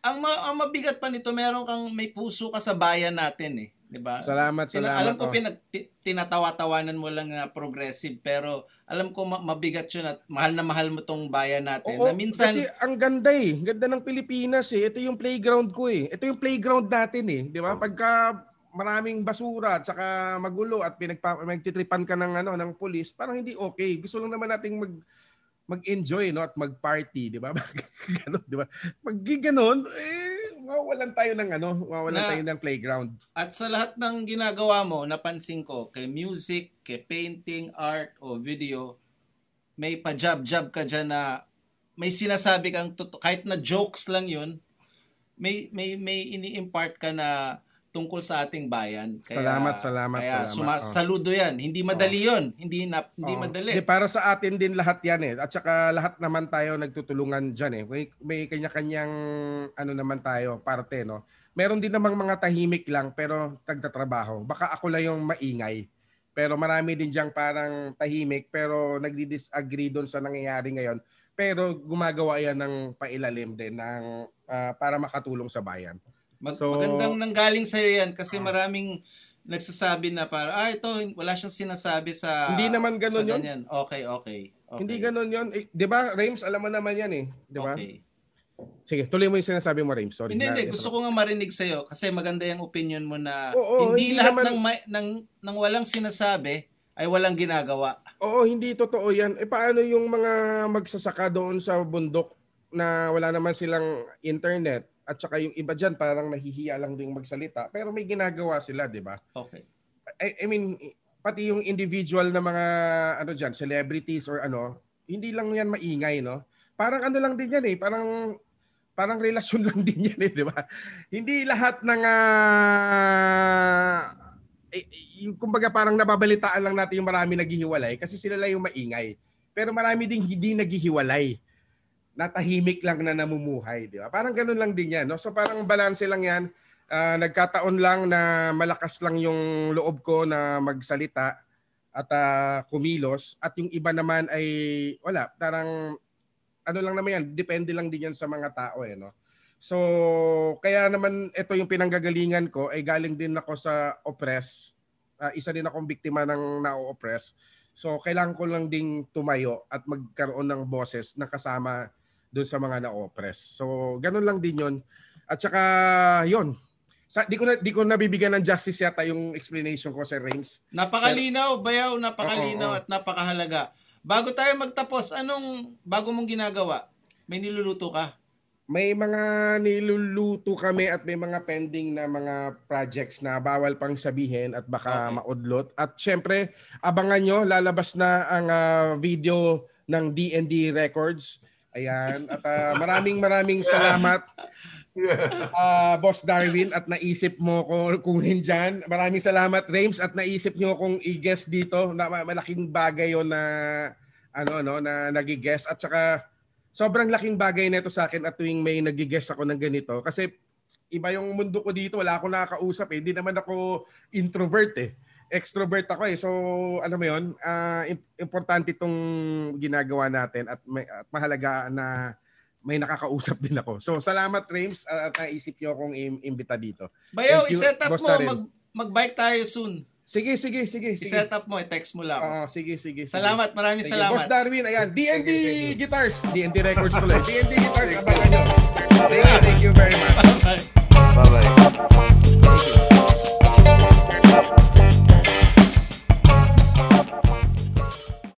[SPEAKER 1] ang, ma- ang mabigat pa nito, meron kang may puso ka sa bayan natin eh. 'Di ba?
[SPEAKER 3] Salamat,
[SPEAKER 1] Sina-
[SPEAKER 3] salamat.
[SPEAKER 1] alam ko
[SPEAKER 3] oh.
[SPEAKER 1] pinag ti- tinatawa-tawanan mo lang na progressive pero alam ko ma- mabigat 'yun at mahal na mahal mo tong bayan natin.
[SPEAKER 3] Oo,
[SPEAKER 1] na minsan
[SPEAKER 3] kasi ang ganda eh. Ganda ng Pilipinas eh. Ito yung playground ko eh. Ito yung playground natin eh. Di ba? Pagka maraming basura at saka magulo at pinagpa magtitripan ka ng ano ng pulis, parang hindi okay. Gusto lang naman nating mag mag-enjoy no at mag-party, di ba? [LAUGHS] Ganon, di ba? Pag eh mawawalan tayo ng ano, mawawalan
[SPEAKER 1] Na-
[SPEAKER 3] tayo ng playground.
[SPEAKER 1] At sa lahat ng ginagawa mo, napansin ko, kay music, kay painting, art, o video, may pa-job-job ka dyan na may sinasabi kang, toto- kahit na jokes lang yun, may, may, may ini-impart ka na tungkol sa ating bayan.
[SPEAKER 3] Salamat, salamat,
[SPEAKER 1] Kaya
[SPEAKER 3] salamat.
[SPEAKER 1] suma-
[SPEAKER 3] Oh.
[SPEAKER 1] saludo yan. Hindi madali yun. Hindi, na, hindi
[SPEAKER 3] Oo.
[SPEAKER 1] madali.
[SPEAKER 3] Hindi, para sa atin din lahat yan eh. At saka lahat naman tayo nagtutulungan dyan eh. May, may kanya-kanyang ano naman tayo, parte no. Meron din namang mga tahimik lang pero tagtatrabaho. Baka ako lang yung maingay. Pero marami din diyang parang tahimik pero nagdi-disagree doon sa nangyayari ngayon. Pero gumagawa yan ng pailalim din ng, ah, para makatulong sa bayan.
[SPEAKER 1] Mag-
[SPEAKER 3] So-
[SPEAKER 1] magandang nanggaling sa'yo yan kasi
[SPEAKER 3] Ah.
[SPEAKER 1] maraming nagsasabi na para ah ito wala siyang sinasabi sa
[SPEAKER 3] Hindi naman ganun
[SPEAKER 1] sa
[SPEAKER 3] yun.
[SPEAKER 1] ganyan. Okay, okay. okay.
[SPEAKER 3] Hindi ganun yun. Eh, 'Di ba, Rames, alam mo naman yan eh. 'Di ba?
[SPEAKER 1] Okay.
[SPEAKER 3] Sige, tuloy mo yung sinasabi mo, Rames. Sorry.
[SPEAKER 1] Hindi,
[SPEAKER 3] na-
[SPEAKER 1] hindi. Gusto ko nga marinig sa'yo kasi maganda yung opinion mo na
[SPEAKER 3] Oo,
[SPEAKER 1] hindi,
[SPEAKER 3] hindi
[SPEAKER 1] lahat
[SPEAKER 3] naman-
[SPEAKER 1] ng, may, ng, ng walang sinasabi ay walang ginagawa.
[SPEAKER 3] Oo, hindi totoo yan. Eh paano yung mga magsasaka doon sa bundok na wala naman silang internet at saka yung iba dyan parang nahihiya lang ding magsalita pero may ginagawa sila, di ba?
[SPEAKER 1] Okay.
[SPEAKER 3] I, I mean, pati yung individual na mga ano dyan, celebrities or ano, hindi lang yan maingay, no? Parang ano lang din yan eh, parang parang relasyon [LAUGHS] lang din yan eh, di ba? Hindi lahat ng ah, eh, yung kumbaga parang nababalitaan lang natin yung marami naghihiwalay kasi sila lang yung maingay. Pero marami ding hindi naghihiwalay. Natahimik lang na namumuhay, di ba? Parang ganun lang din yan, no? So parang balanse lang yan. Ah, nagkataon lang na malakas lang yung loob ko na magsalita at ah, kumilos at yung iba naman ay wala, parang ano lang naman yan, depende lang din yan sa mga tao eh, no? So, kaya naman ito yung pinanggagalingan ko ay galing din ako sa oppress. Ah, isa din akong biktima ng na-oppress. So, kailangan ko lang ding tumayo at magkaroon ng boses na kasama doon sa mga na-oppress. So, ganun lang din 'yon. At saka 'yon. Sa, di ko na di ko nabibigyan ng justice yata yung explanation ko sa Reigns.
[SPEAKER 1] Napakalinaw, bayaw, napakalinaw
[SPEAKER 3] Oo, oo.
[SPEAKER 1] at napakahalaga. Bago tayo magtapos, anong bago mong ginagawa? May niluluto ka?
[SPEAKER 3] May mga niluluto kami at may mga pending na mga projects na bawal pang sabihin at baka
[SPEAKER 1] Okay.
[SPEAKER 3] maudlot. At syempre, abangan nyo, lalabas na ang ah, video ng D&D Records. Ayan. At ah, maraming maraming salamat, ah, Boss Darwin, at naisip mo ko kunin dyan. Maraming salamat, Rames, at naisip nyo kong i-guest dito. Na, ma- malaking bagay yon na ano no na nagi-guest at saka sobrang laking bagay nito sa akin at tuwing may nagi-guest ako ng ganito kasi iba yung mundo ko dito, wala akong nakakausap eh. Hindi naman ako introvert eh. Extrovert ako eh. So, ano mo yun, ah, im- importante itong ginagawa natin at, may, at mahalaga na may nakakausap din ako. So, salamat Rames at naisip niyo akong im- imbita dito. You,
[SPEAKER 1] i-set up
[SPEAKER 3] Boss
[SPEAKER 1] mo. Mag, mag-bike tayo soon.
[SPEAKER 3] Sige, sige, sige. sige.
[SPEAKER 1] I-set up mo, i-text mo lang.
[SPEAKER 3] Oo, sige, sige, sige.
[SPEAKER 1] Salamat, maraming
[SPEAKER 3] Sige, Boss
[SPEAKER 1] salamat.
[SPEAKER 3] Darwin, ayan. D&D
[SPEAKER 2] Thank you, thank you.
[SPEAKER 3] Guitars. D&D Records tuloy. [LAUGHS] D&D Guitars, abangan nyo. Thank you, thank you very much.
[SPEAKER 1] Bye.
[SPEAKER 2] Bye-bye.